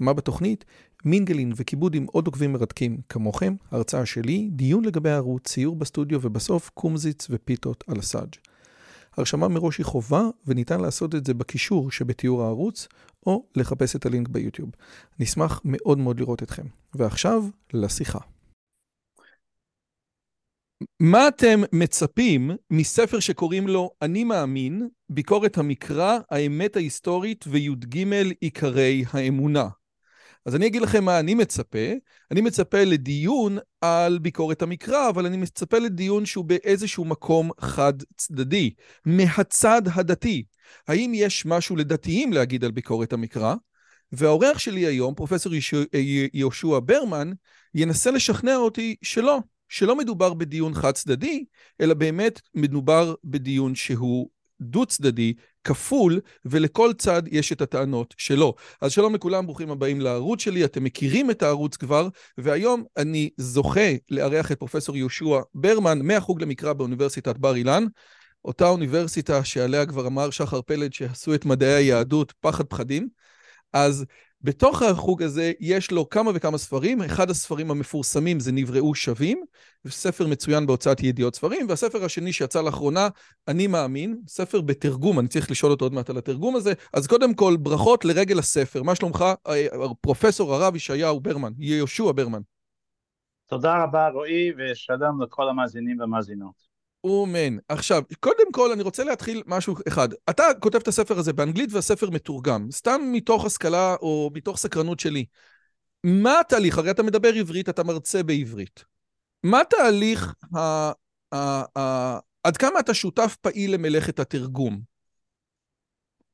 מה בתוכנית? מינגלין וכיבוד עם עוד עוקבים מרתקים כמוכם, הרצאה שלי, דיון לגבי הערוץ, ציור בסטודיו ובסוף קומזיץ ופיתות על הסאג'. הרשמה מראש היא חובה וניתן לעשות את זה בקישור שבתיאור הערוץ או לחפש את הלינק ביוטיוב. נשמח מאוד מאוד לראות אתכם. ועכשיו לשיחה. מה אתם מצפים מספר שקוראים לו אני מאמין, ביקורת המקרא, האמת ההיסטורית וי"ג עיקרי האמונה? אז אני אגיד לכם מה אני מצפה. אני מצפה לדיון על ביקורת המקרא, אבל אני מצפה לדיון שהוא באיזשהו מקום חד צדדי, מהצד הדתי. האם יש משהו לדתיים להגיד על ביקורת המקרא? והאורח שלי היום, פרופסור יהושע ברמן, ינסה לשכנע אותי שלא, שלא מדובר בדיון חד צדדי, אלא באמת מדובר בדיון שהוא דו צדדי, כפול, ולכל צד יש את הטענות שלו. אז שלום לכולם, ברוכים הבאים לערוץ שלי, אתם מכירים את הערוץ כבר, והיום אני זוכה לארח את פרופסור יהושע ברמן מהחוג למקרא באוניברסיטת בר אילן, אותה אוניברסיטה שעליה כבר אמר שחר פלד שעשו את מדעי היהדות פחד פחדים. אז בתוך החוג הזה יש לו כמה וכמה ספרים, אחד הספרים המפורסמים זה נבראו שווים, ספר מצוין בהוצאת ידיעות ספרים, והספר השני שיצא לאחרונה, אני מאמין, ספר בתרגום, אני צריך לשאול אותו עוד מעט על התרגום הזה, אז קודם כל ברכות לרגל הספר, מה שלומך, אה, פרופסור הרב ישעיהו ברמן, יהושע ברמן. תודה רבה רועי ושלום לכל המאזינים והמאזינות. אומן. עכשיו, קודם כל אני רוצה להתחיל משהו אחד. אתה כותב את הספר הזה באנגלית והספר מתורגם, סתם מתוך השכלה או מתוך סקרנות שלי. מה התהליך? הרי אתה מדבר עברית, אתה מרצה בעברית. מה תהליך ה... ה... ה... עד כמה אתה שותף פעיל למלאכת התרגום?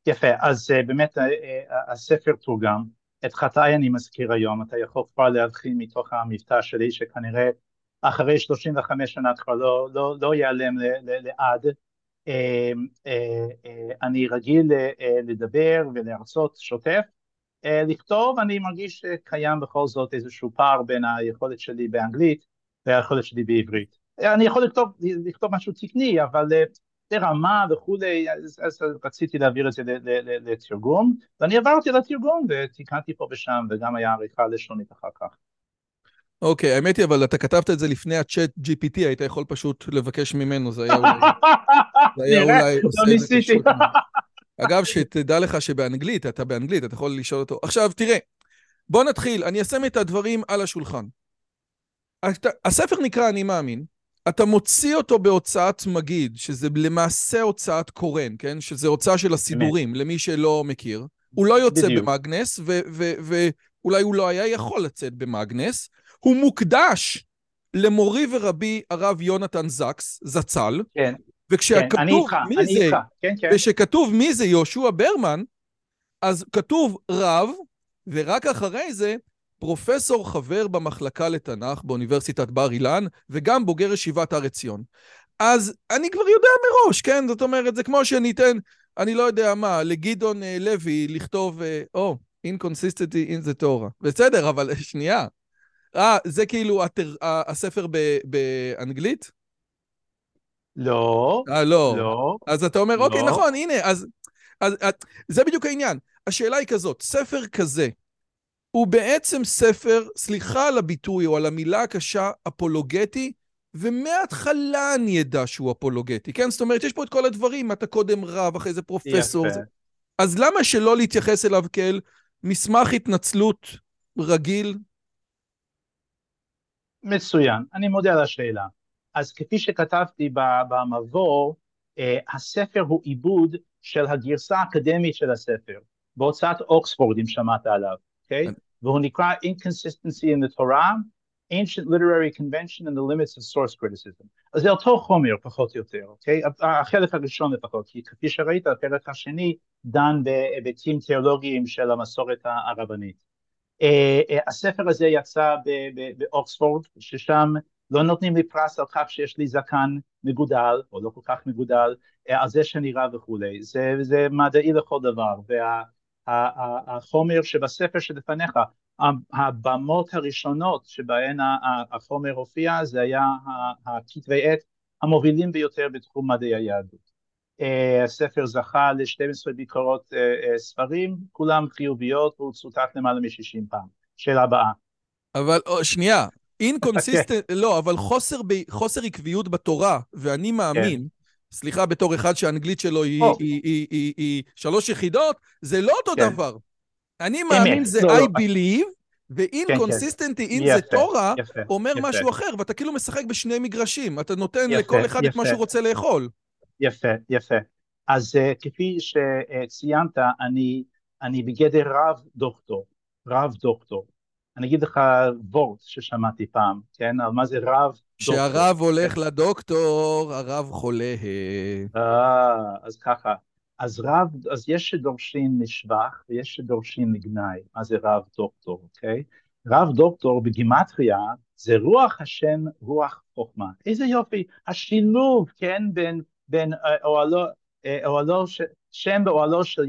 יפה, אז uh, באמת uh, uh, הספר תורגם. את חטאי אני מזכיר היום, אתה יכול כבר להתחיל מתוך המבטא שלי שכנראה אחרי 35 שנה כבר לא, לא, לא ייעלם לעד. אמ, אה, אה, אני רגיל אה, לדבר ולהרצות שוטף. לכתוב אני מרגיש שקיים בכל זאת איזשהו פער בין היכולת שלי באנגלית והיכולת שלי בעברית. אני יכול לכתוב, לכתוב משהו תקני, אבל לרמה וכולי, אז, אז רציתי להעביר את זה לתרגום, ואני עברתי לתרגום ותיקנתי פה ושם, וגם היה עריכה לשונית אחר כך. אוקיי, האמת היא, אבל אתה כתבת את זה לפני הצ'אט GPT, היית יכול פשוט לבקש ממנו, זה היה אולי... זה היה אולי לא פשוט. אגב, שתדע לך שבאנגלית, אתה באנגלית, אתה יכול לשאול אותו. עכשיו, תראה, בוא נתחיל, אני אשים את הדברים על השולחן. הספר נקרא אני מאמין, אתה מוציא אותו בהוצאת מגיד, שזה למעשה הוצאת קורן, כן? שזה הוצאה של הסידורים, למי שלא מכיר. הוא לא יוצא במאגנס, ואולי הוא לא היה יכול לצאת במאגנס. הוא מוקדש למורי ורבי הרב יונתן זקס, זצ"ל. כן. וכשכתוב כן, איתך, מי זה, איתך. כן, כן. וכשכתוב מי זה יהושע ברמן, אז כתוב רב, ורק אחרי זה פרופסור חבר במחלקה לתנ"ך באוניברסיטת בר אילן, וגם בוגר ישיבת הר עציון. אז אני כבר יודע מראש, כן? זאת אומרת, זה כמו שאני אתן, אני לא יודע מה, לגדעון uh, לוי לכתוב, או, uh, oh, inconsistency in the Torah. בסדר, אבל שנייה, אה, זה כאילו התר... הספר ב... באנגלית? לא. אה, לא. לא. אז אתה אומר, אוקיי, לא. נכון, הנה, אז, אז, אז זה בדיוק העניין. השאלה היא כזאת, ספר כזה, הוא בעצם ספר, סליחה על הביטוי או על המילה הקשה, אפולוגטי, ומההתחלה אני אדע שהוא אפולוגטי, כן? זאת אומרת, יש פה את כל הדברים, אתה קודם רב, אחרי זה פרופסור. זה... אז למה שלא להתייחס אליו כאל מסמך התנצלות רגיל מצוין, אני מודה על השאלה. אז כפי שכתבתי במבוא, אה, הספר הוא עיבוד של הגרסה האקדמית של הספר, בהוצאת אוקספורד, אם שמעת עליו, אוקיי? Okay? והוא נקרא Inconsistency in the Torah, Ancient Literary Convention and the Limits of Source Criticism. אז זה אותו חומר, פחות או יותר, אוקיי? Okay? החלק הראשון לפחות, כי כפי שראית, החלק השני דן בהיבטים תיאולוגיים של המסורת הרבנית. Uh, uh, הספר הזה יצא באוקספורד, ששם לא נותנים לי פרס על כך שיש לי זקן מגודל, או לא כל כך מגודל, על זה רב וכולי, זה, זה מדעי לכל דבר, והחומר שבספר שלפניך, הבמות הראשונות שבהן החומר הופיע זה היה הכתבי עת המובילים ביותר בתחום מדעי היהדות. אה, הספר זכה ל-12 ביקורות אה, אה, ספרים, כולם חיוביות והוא צוטט למעלה מ-60 פעם. שאלה הבאה. אבל שנייה, inconsistent, לא, אבל חוסר, ב, חוסר עקביות בתורה, ואני מאמין, כן. סליחה, בתור אחד שהאנגלית שלו היא, היא, היא, היא, היא, היא שלוש יחידות, זה לא אותו כן. דבר. אני מאמין זה לא, I לא. believe, ו-inconsistency in the Torah אומר. משהו אחר, ואתה כאילו משחק בשני מגרשים, אתה נותן לכל אחד. את מה שהוא רוצה לאכול. יפה, יפה. אז uh, כפי שציינת, אני, אני בגדר רב דוקטור, רב דוקטור. אני אגיד לך וורט ששמעתי פעם, כן? על מה זה רב דוקטור. כשהרב הולך כן. לדוקטור, הרב חולה. אה, אז ככה. אז רב, אז יש שדורשים לשבח ויש שדורשים לגנאי. מה זה רב דוקטור, אוקיי? רב דוקטור בגימטריה זה רוח השם, רוח חוכמה. איזה יופי, השילוב, כן, בין, בין אה, אוהלו, אה, אוהלו, שם באוהלו של,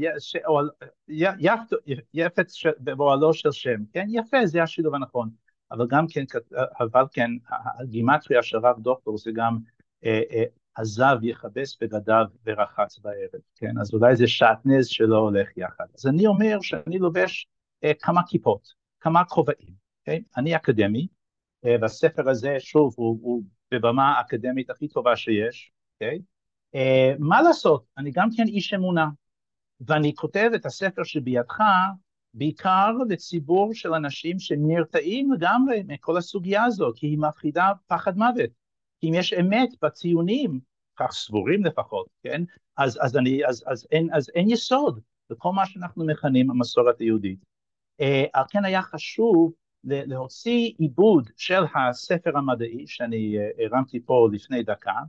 יפת באוהלו של שם, כן? יפה, זה השילוב הנכון. אבל גם כן, אבל כן, הגימטריה של רב דוקטור זה גם אה, אה, עזב יכבס בגדיו ורחץ בערב, כן? אז אולי זה שעטנז שלא הולך יחד. אז אני אומר שאני לובש אה, כמה כיפות, כמה כובעים, כן? אני אקדמי, והספר הזה, שוב, הוא, הוא בבמה האקדמית הכי טובה שיש, אוקיי? Uh, מה לעשות, אני גם כן איש אמונה, ואני כותב את הספר שבידך בעיקר לציבור של אנשים שנרתעים לגמרי מכל הסוגיה הזו, כי היא מפחידה פחד מוות. אם יש אמת בציונים, כך סבורים לפחות, כן? אז, אז, אני, אז, אז, אין, אז אין יסוד לכל מה שאנחנו מכנים המסורת היהודית. Uh, על כן היה חשוב להוציא עיבוד של הספר המדעי שאני uh, הרמתי פה לפני דקה, אה,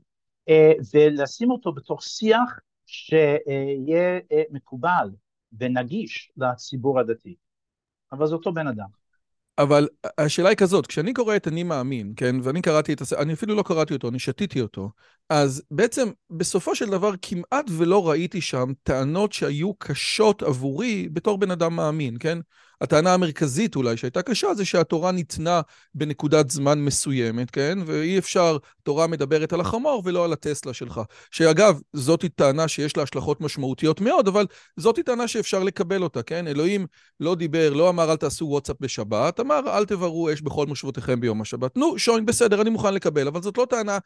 ולשים אותו בתוך שיח שיהיה אה, מקובל ונגיש לציבור הדתי. אבל זה אותו בן אדם. אבל השאלה היא כזאת, כשאני קורא את אני מאמין, כן, ואני קראתי את הספר, אני אפילו לא קראתי אותו, אני שתיתי אותו, אז בעצם בסופו של דבר כמעט ולא ראיתי שם טענות שהיו קשות עבורי בתור בן אדם מאמין, כן? הטענה המרכזית אולי שהייתה קשה זה שהתורה ניתנה בנקודת זמן מסוימת, כן? ואי אפשר, תורה מדברת על החמור ולא על הטסלה שלך. שאגב, זאת טענה שיש לה השלכות משמעותיות מאוד, אבל זאת טענה שאפשר לקבל אותה, כן? אלוהים לא דיבר, לא אמר אל תעשו וואטסאפ בשבת, אמר אל תברו אש בכל מושבותיכם ביום השבת. נו, שוין, בסדר, אני מוכן לקבל, אבל זאת לא טענה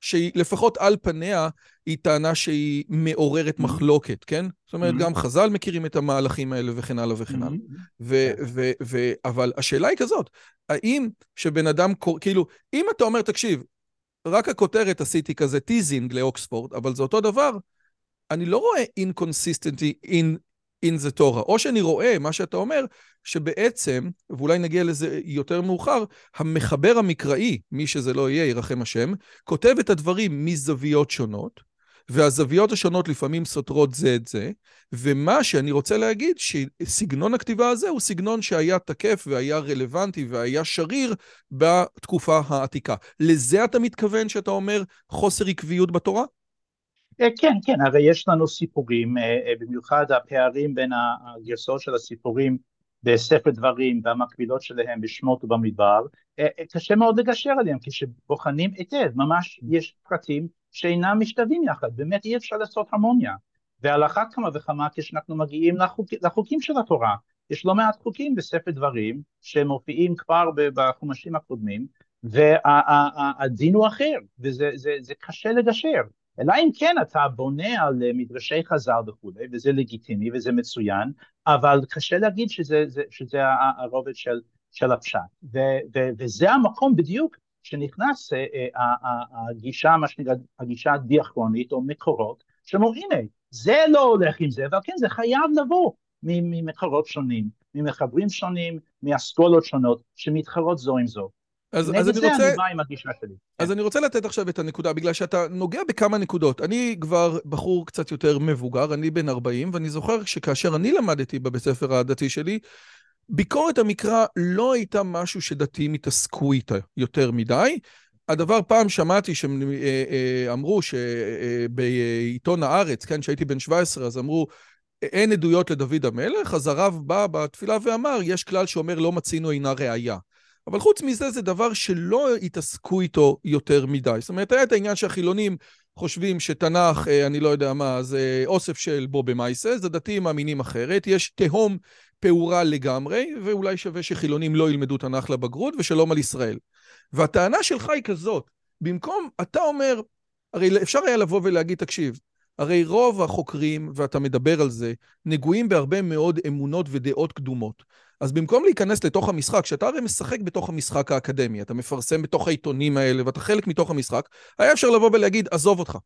שהיא לפחות על פניה, היא טענה שהיא מעוררת mm-hmm. מחלוקת, כן? זאת אומרת, mm-hmm. גם חז"ל מכירים את המהלכים האלה וכן הלאה וכן הלאה. כן. אבל השאלה היא כזאת, האם שבן אדם, כאילו, אם אתה אומר, תקשיב, רק הכותרת עשיתי כזה teasing לאוקספורד, אבל זה אותו דבר, אני לא רואה inconsistency in the Torah. או שאני רואה, מה שאתה אומר, שבעצם, ואולי נגיע לזה יותר מאוחר, המחבר המקראי, מי שזה לא יהיה, ירחם השם, כותב את הדברים מזוויות שונות, והזוויות השונות לפעמים סותרות זה את זה, ומה שאני רוצה להגיד, שסגנון הכתיבה הזה הוא סגנון שהיה תקף והיה רלוונטי והיה שריר בתקופה העתיקה. לזה אתה מתכוון שאתה אומר חוסר עקביות בתורה? אה, כן, כן, הרי יש לנו סיפורים, אה, אה, במיוחד הפערים בין הגרסאות של הסיפורים בספר דברים והמקבילות שלהם בשמות ובמדבר, קשה מאוד לגשר עליהם כשבוחנים היטב, ממש יש פרטים שאינם משתווים יחד, באמת אי אפשר לעשות הרמוניה, ועל אחת כמה וכמה כשאנחנו מגיעים לחוק, לחוקים של התורה, יש לא מעט חוקים בספר דברים שמופיעים כבר בחומשים הקודמים, והדין הוא אחר, וזה זה, זה קשה לגשר. אלא אם כן אתה בונה על אה, מדרשי חז"ל וכולי, וזה לגיטימי וזה מצוין, אבל קשה להגיד שזה, זה, שזה הרובד של, של הפשט. ו, ו, וזה המקום בדיוק שנכנס אה, אה, הגישה, מה שנקרא, הגישה הדיאכרונית או מקורות, שאומרים הנה, זה לא הולך עם זה, אבל כן, זה חייב לבוא ממקורות שונים, ממחברים שונים, מאסכולות שונות, שמתחרות זו עם זו. אז, אז אני רוצה... אז כן. אני רוצה לתת עכשיו את הנקודה, בגלל שאתה נוגע בכמה נקודות. אני כבר בחור קצת יותר מבוגר, אני בן 40, ואני זוכר שכאשר אני למדתי בבית ספר הדתי שלי, ביקורת המקרא לא הייתה משהו שדתיים התעסקו איתה יותר מדי. הדבר פעם שמעתי שאמרו שבעיתון הארץ, כן, כשהייתי בן 17, אז אמרו, אין עדויות לדוד המלך, אז הרב בא בתפילה ואמר, יש כלל שאומר לא מצינו אינה ראייה. אבל חוץ מזה זה דבר שלא התעסקו איתו יותר מדי. זאת אומרת, היה את העניין שהחילונים חושבים שתנ"ך, אה, אני לא יודע מה, זה אוסף של בובה מייסה, זה דתיים מאמינים אחרת, יש תהום פעורה לגמרי, ואולי שווה שחילונים לא ילמדו תנ"ך לבגרות, ושלום על ישראל. והטענה שלך היא כזאת, במקום, אתה אומר, הרי אפשר היה לבוא ולהגיד, תקשיב, הרי רוב החוקרים, ואתה מדבר על זה, נגועים בהרבה מאוד אמונות ודעות קדומות. אז במקום להיכנס לתוך המשחק, שאתה הרי משחק בתוך המשחק האקדמי, אתה מפרסם בתוך העיתונים האלה ואתה חלק מתוך המשחק, היה אפשר לבוא ולהגיד, עזוב אותך.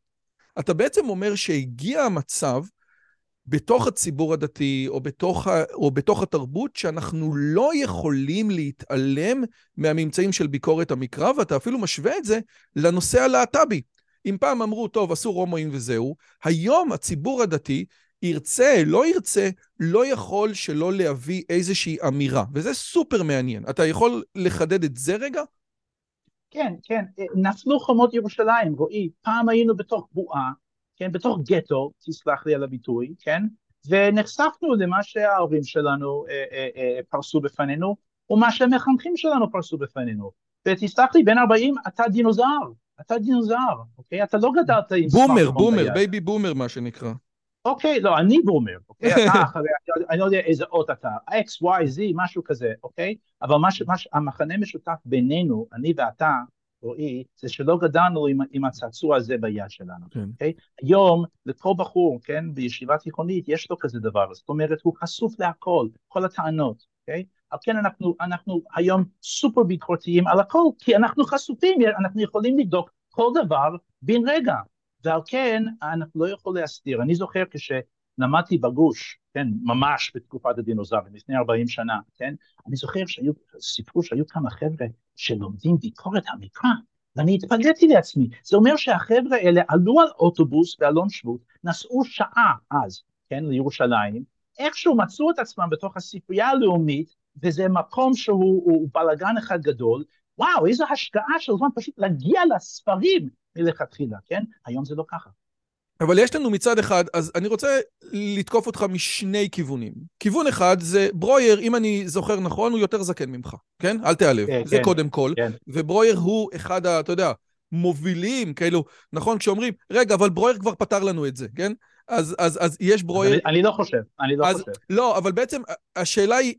אתה בעצם אומר שהגיע המצב בתוך הציבור הדתי או בתוך, ה, או בתוך התרבות שאנחנו לא יכולים להתעלם מהממצאים של ביקורת המקרא, ואתה אפילו משווה את זה לנושא הלהט"בי. אם פעם אמרו, טוב, אסור הומואים וזהו, היום הציבור הדתי ירצה, לא ירצה, לא יכול שלא להביא איזושהי אמירה, וזה סופר מעניין. אתה יכול לחדד את זה רגע? כן, כן. נפלו חומות ירושלים, רועי. פעם היינו בתוך בועה, כן, בתוך גטו, תסלח לי על הביטוי, כן, ונחשפנו למה שההורים שלנו אה, אה, אה, פרסו בפנינו, ומה שהמחנכים שלנו פרסו בפנינו. ותסלח לי, בן 40, אתה דינוזאור, אתה דינוזאור, אוקיי? אתה לא גדלת עם boomer, boomer, baby boomer מה שנקרא. אוקיי, לא, אני boomer, אוקיי? אתה אחרי, אני לא יודע איזה אות אתה, X, Y, Z, משהו כזה, אוקיי? אבל מה, מה, המכנה משותף בינינו, אני ואתה, רועי, זה שלא גדלנו עם, עם הצעצוע הזה ביד שלנו, כן. אוקיי? היום, לכל בחור, כן, בישיבה תיכונית, יש לו כזה דבר, זאת אומרת, הוא חשוף להכל, כל הטענות, אוקיי? על כן אנחנו, אנחנו היום סופר ביקורתיים על הכל, כי אנחנו חשופים, אנחנו יכולים לבדוק כל דבר בן רגע, ועל כן אנחנו לא יכולים להסתיר. אני זוכר כשלמדתי בגוש, כן, ממש בתקופת הדינוזארים, לפני 40 שנה, כן, אני זוכר שהיו, סיפרו שהיו כמה חבר'ה שלומדים ביקורת המקרא, ואני התפלאתי לעצמי, זה אומר שהחבר'ה האלה עלו על אוטובוס באלון שבות, נסעו שעה אז, כן, לירושלים, איכשהו מצאו את עצמם בתוך הספרייה הלאומית, וזה מקום שהוא בלאגן אחד גדול, וואו, איזו השקעה של זמן פשוט להגיע לספרים מלכתחילה, כן? היום זה לא ככה. אבל יש לנו מצד אחד, אז אני רוצה לתקוף אותך משני כיוונים. כיוון אחד זה ברויר, אם אני זוכר נכון, הוא יותר זקן ממך, כן? אל תיעלב, כן, זה כן, קודם כל. כן. וברויר הוא אחד, ה, אתה יודע, מובילים, כאילו, נכון, כשאומרים, רגע, אבל ברויר כבר פתר לנו את זה, כן? אז, אז, אז יש ברויר... אני, אני לא חושב, אני לא אז, חושב. לא, אבל בעצם השאלה היא,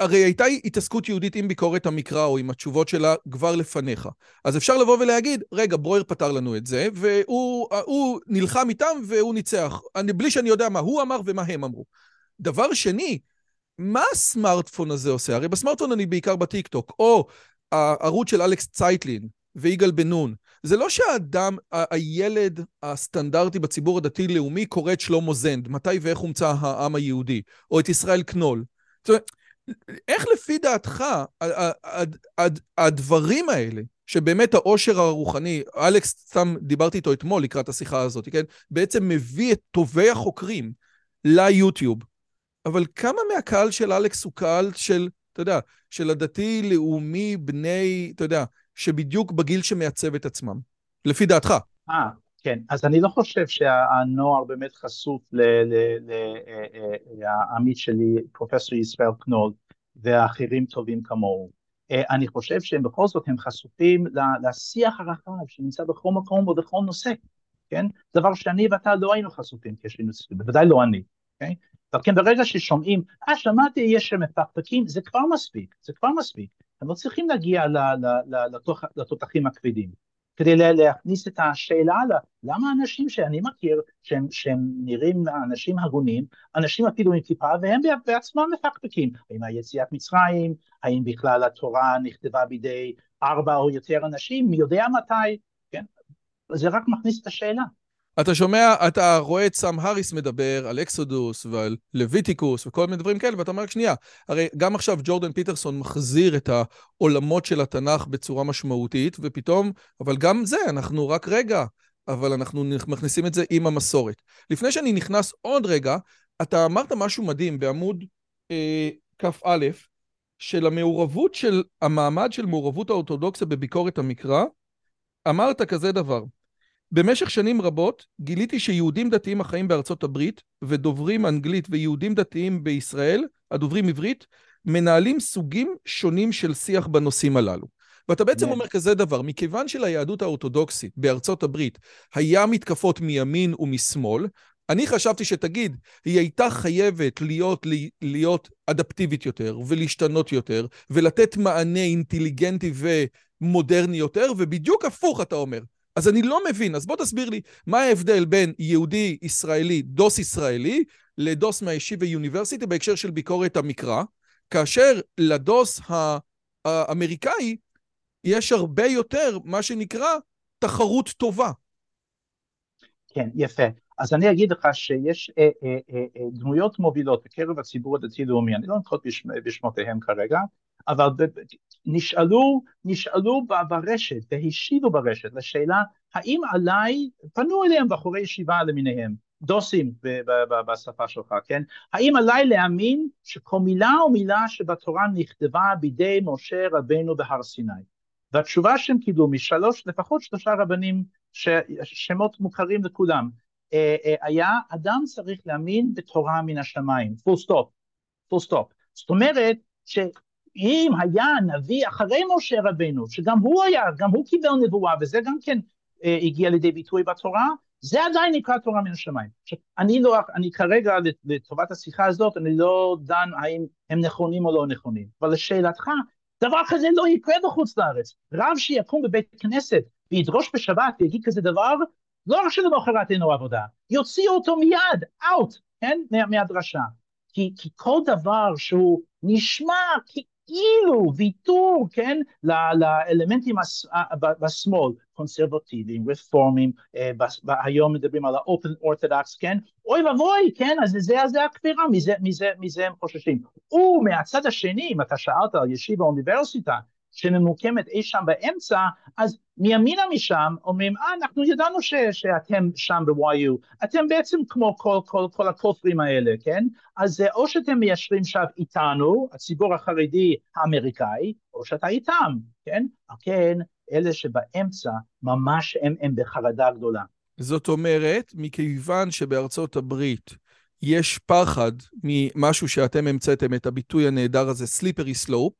הרי הייתה התעסקות יהודית עם ביקורת המקרא או עם התשובות שלה כבר לפניך. אז אפשר לבוא ולהגיד, רגע, ברויר פתר לנו את זה, והוא נלחם איתם והוא ניצח. אני, בלי שאני יודע מה הוא אמר ומה הם אמרו. דבר שני, מה הסמארטפון הזה עושה? הרי בסמארטפון אני בעיקר בטיקטוק, או הערוץ של אלכס צייטלין ויגאל בן נון. זה לא שהאדם, הילד הסטנדרטי בציבור הדתי-לאומי קורא את שלמה זנד, מתי ואיך הומצא העם היהודי, או את ישראל קנול. זאת אומרת, איך לפי דעתך הדברים האלה, שבאמת העושר הרוחני, אלכס, סתם דיברתי איתו אתמול לקראת השיחה הזאת, כן? בעצם מביא את טובי החוקרים ליוטיוב. אבל כמה מהקהל של אלכס הוא קהל של, אתה יודע, של הדתי-לאומי בני, אתה יודע, שבדיוק בגיל שמעצב את עצמם, לפי דעתך. אה, כן. אז אני לא חושב שהנוער באמת חשוף לעמית אה, אה, שלי, פרופסור ישראל קנול, ואחרים טובים כמוהו. אה, אני חושב שהם בכל זאת הם חשופים לשיח הרחב שנמצא בכל מקום ובכל נושא, כן? דבר שאני ואתה לא היינו חשופים כשהיינו צריכים, בוודאי לא אני, אוקיי? אבל כן, ברגע ששומעים, אה, שמעתי, יש שם מפקפקים, זה כבר מספיק, זה כבר מספיק. הם לא צריכים להגיע לתותחים הכבדים. כדי להכניס את השאלה למה אנשים שאני מכיר, שהם, שהם נראים אנשים הגונים, אנשים אפילו עם כיפה, והם בעצמם מפקפקים, האם היציאת מצרים, האם בכלל התורה נכתבה בידי ארבע או יותר אנשים, מי יודע מתי, כן? זה רק מכניס את השאלה. אתה שומע, אתה רואה את סאם האריס מדבר על אקסודוס ועל לויטיקוס וכל מיני דברים כאלה, ואתה אומר, שנייה, הרי גם עכשיו ג'ורדן פיטרסון מחזיר את העולמות של התנ"ך בצורה משמעותית, ופתאום, אבל גם זה, אנחנו רק רגע, אבל אנחנו מכניסים את זה עם המסורת. לפני שאני נכנס עוד רגע, אתה אמרת משהו מדהים בעמוד אה, כ"א, של המעורבות של, המעמד של מעורבות האורתודוקסיה בביקורת המקרא, אמרת כזה דבר, במשך שנים רבות גיליתי שיהודים דתיים החיים בארצות הברית ודוברים אנגלית ויהודים דתיים בישראל, הדוברים עברית, מנהלים סוגים שונים של שיח בנושאים הללו. ואתה בעצם אומר כזה דבר, מכיוון שליהדות האורתודוקסית בארצות הברית היה מתקפות מימין ומשמאל, אני חשבתי שתגיד, היא הייתה חייבת להיות, להיות אדפטיבית יותר ולהשתנות יותר ולתת מענה אינטליגנטי ומודרני יותר, ובדיוק הפוך אתה אומר. אז אני לא מבין, אז בוא תסביר לי מה ההבדל בין יהודי ישראלי, דוס ישראלי, לדוס מהישיבה יוניברסיטי בהקשר של ביקורת המקרא, כאשר לדוס האמריקאי יש הרבה יותר, מה שנקרא, תחרות טובה. כן, יפה. אז אני אגיד לך שיש אה, אה, אה, אה, דמויות מובילות בקרב הציבור הדתי-לאומי, אני לא אנקוט בשמ, בשמותיהם כרגע, אבל נשאלו, נשאלו ברשת והשיבו ברשת לשאלה האם עליי, פנו אליהם בחורי ישיבה למיניהם, דוסים בשפה שלך, כן? האם עליי להאמין שכל מילה ומילה שבתורה נכתבה בידי משה רבנו בהר סיני? והתשובה שהם קיבלו משלוש, לפחות שלושה רבנים ששמות מוכרים לכולם, אה, אה, היה אדם צריך להאמין בתורה מן השמיים, full stop, full stop. זאת אומרת שאם היה נביא אחרי משה רבנו, שגם הוא היה, גם הוא קיבל נבואה, וזה גם כן אה, הגיע לידי ביטוי בתורה, זה עדיין נקרא תורה מן השמיים. אני לא, אני כרגע, לטובת השיחה הזאת, אני לא דן האם הם נכונים או לא נכונים, אבל לשאלתך, דבר כזה לא יקרה בחוץ לארץ. רב שיקום בבית כנסת וידרוש בשבת ויגיד כזה דבר, לא רק שלמחרת אין לו עבודה, יוציאו אותו מיד, out, כן, מהדרשה. כי, כי כל דבר שהוא נשמע כאילו ויתור, כן, לאלמנטים בשמאל, קונסרבטיביים, רפורמים, אה, היום מדברים על ה-open orthodox, כן, אוי ואבוי, כן, אז זה, זה הכפירה, מזה, מזה, מזה הם חוששים. ומהצד השני, אם אתה שאלת על ישיבה אוניברסיטה, שממוקמת אי שם באמצע, אז מימינה משם אומרים, אה, אנחנו ידענו ש, שאתם שם ב-YU, אתם בעצם כמו כל, כל, כל הכופרים האלה, כן? אז או שאתם מיישרים שם איתנו, הציבור החרדי האמריקאי, או שאתה איתם, כן? כן, אלה שבאמצע, ממש הם, הם בחרדה גדולה. זאת אומרת, מכיוון שבארצות הברית יש פחד ממשהו שאתם המצאתם, את הביטוי הנהדר הזה, סליפרי סלופ,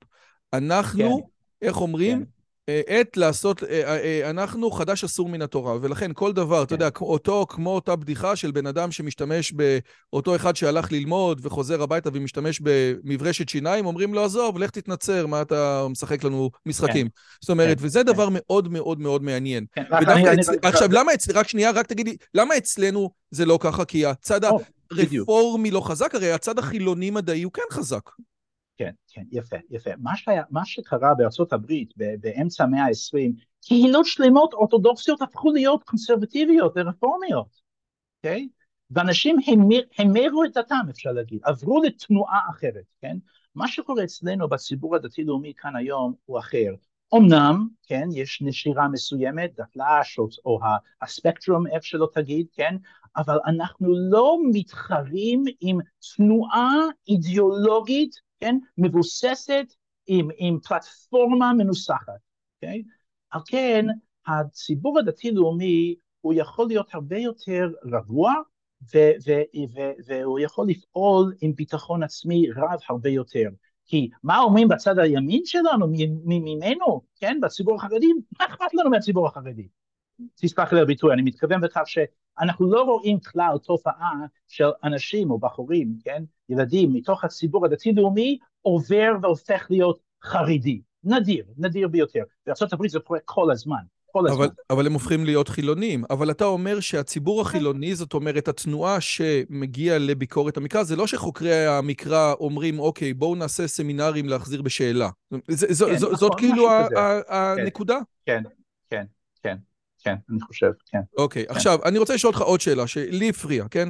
אנחנו כן. איך אומרים? כן. אה, עת לעשות, אה, אה, אנחנו חדש אסור מן התורה, ולכן כל דבר, אתה כן. יודע, אותו, כמו אותה בדיחה של בן אדם שמשתמש באותו אחד שהלך ללמוד וחוזר הביתה ומשתמש במברשת שיניים, אומרים לו, עזוב, לך תתנצר, מה אתה משחק לנו משחקים. כן. זאת אומרת, וזה דבר מאוד מאוד מאוד מעניין. עכשיו, למה אצלנו, רק שנייה, רק תגידי, למה אצלנו זה לא ככה? כי הצד הרפורמי לא חזק, הרי הצד החילוני-מדעי הוא כן חזק. כן, כן, יפה, יפה. מה, שהיה, מה שקרה בארצות הברית באמצע המאה ה-20, קהילות שלמות אורתודוקסיות הפכו להיות קונסרבטיביות ורפורמיות, אוקיי? Okay? ואנשים המיר, המירו את דתם, אפשר להגיד, עברו לתנועה אחרת, כן? מה שקורה אצלנו בציבור הדתי-לאומי כאן היום הוא אחר. אמנם, כן, יש נשירה מסוימת, דתל"ש או, או הספקטרום, איך שלא תגיד, כן, אבל אנחנו לא מתחרים עם תנועה אידיאולוגית כן, מבוססת עם, עם פלטפורמה מנוסחת, אוקיי? על כן, הציבור הדתי-לאומי הוא יכול להיות הרבה יותר רגוע, ו- ו- ו- והוא יכול לפעול עם ביטחון עצמי רב הרבה יותר. כי מה אומרים בצד הימין שלנו, ממנו, כן, בציבור החרדי? מה אכפת לנו מהציבור החרדי? תסלח לי על הביטוי, אני מתכוון בכך שאנחנו לא רואים כלל תופעה של אנשים או בחורים, כן, ילדים מתוך הציבור הדתי-לאומי עובר והופך להיות חרדי. נדיר, נדיר ביותר. בארה"ב זה קורה כל הזמן. כל הזמן. אבל, אבל הם הופכים להיות חילונים. אבל אתה אומר שהציבור החילוני, זאת אומרת, התנועה שמגיעה לביקורת המקרא, זה לא שחוקרי המקרא אומרים, אוקיי, בואו נעשה סמינרים להחזיר בשאלה. זה, כן, זו, נכון, זאת כאילו הנקודה? כן, כן, כן. כן, אני חושב, כן. אוקיי, כן. עכשיו, אני רוצה לשאול אותך עוד שאלה שלי הפריעה, כן?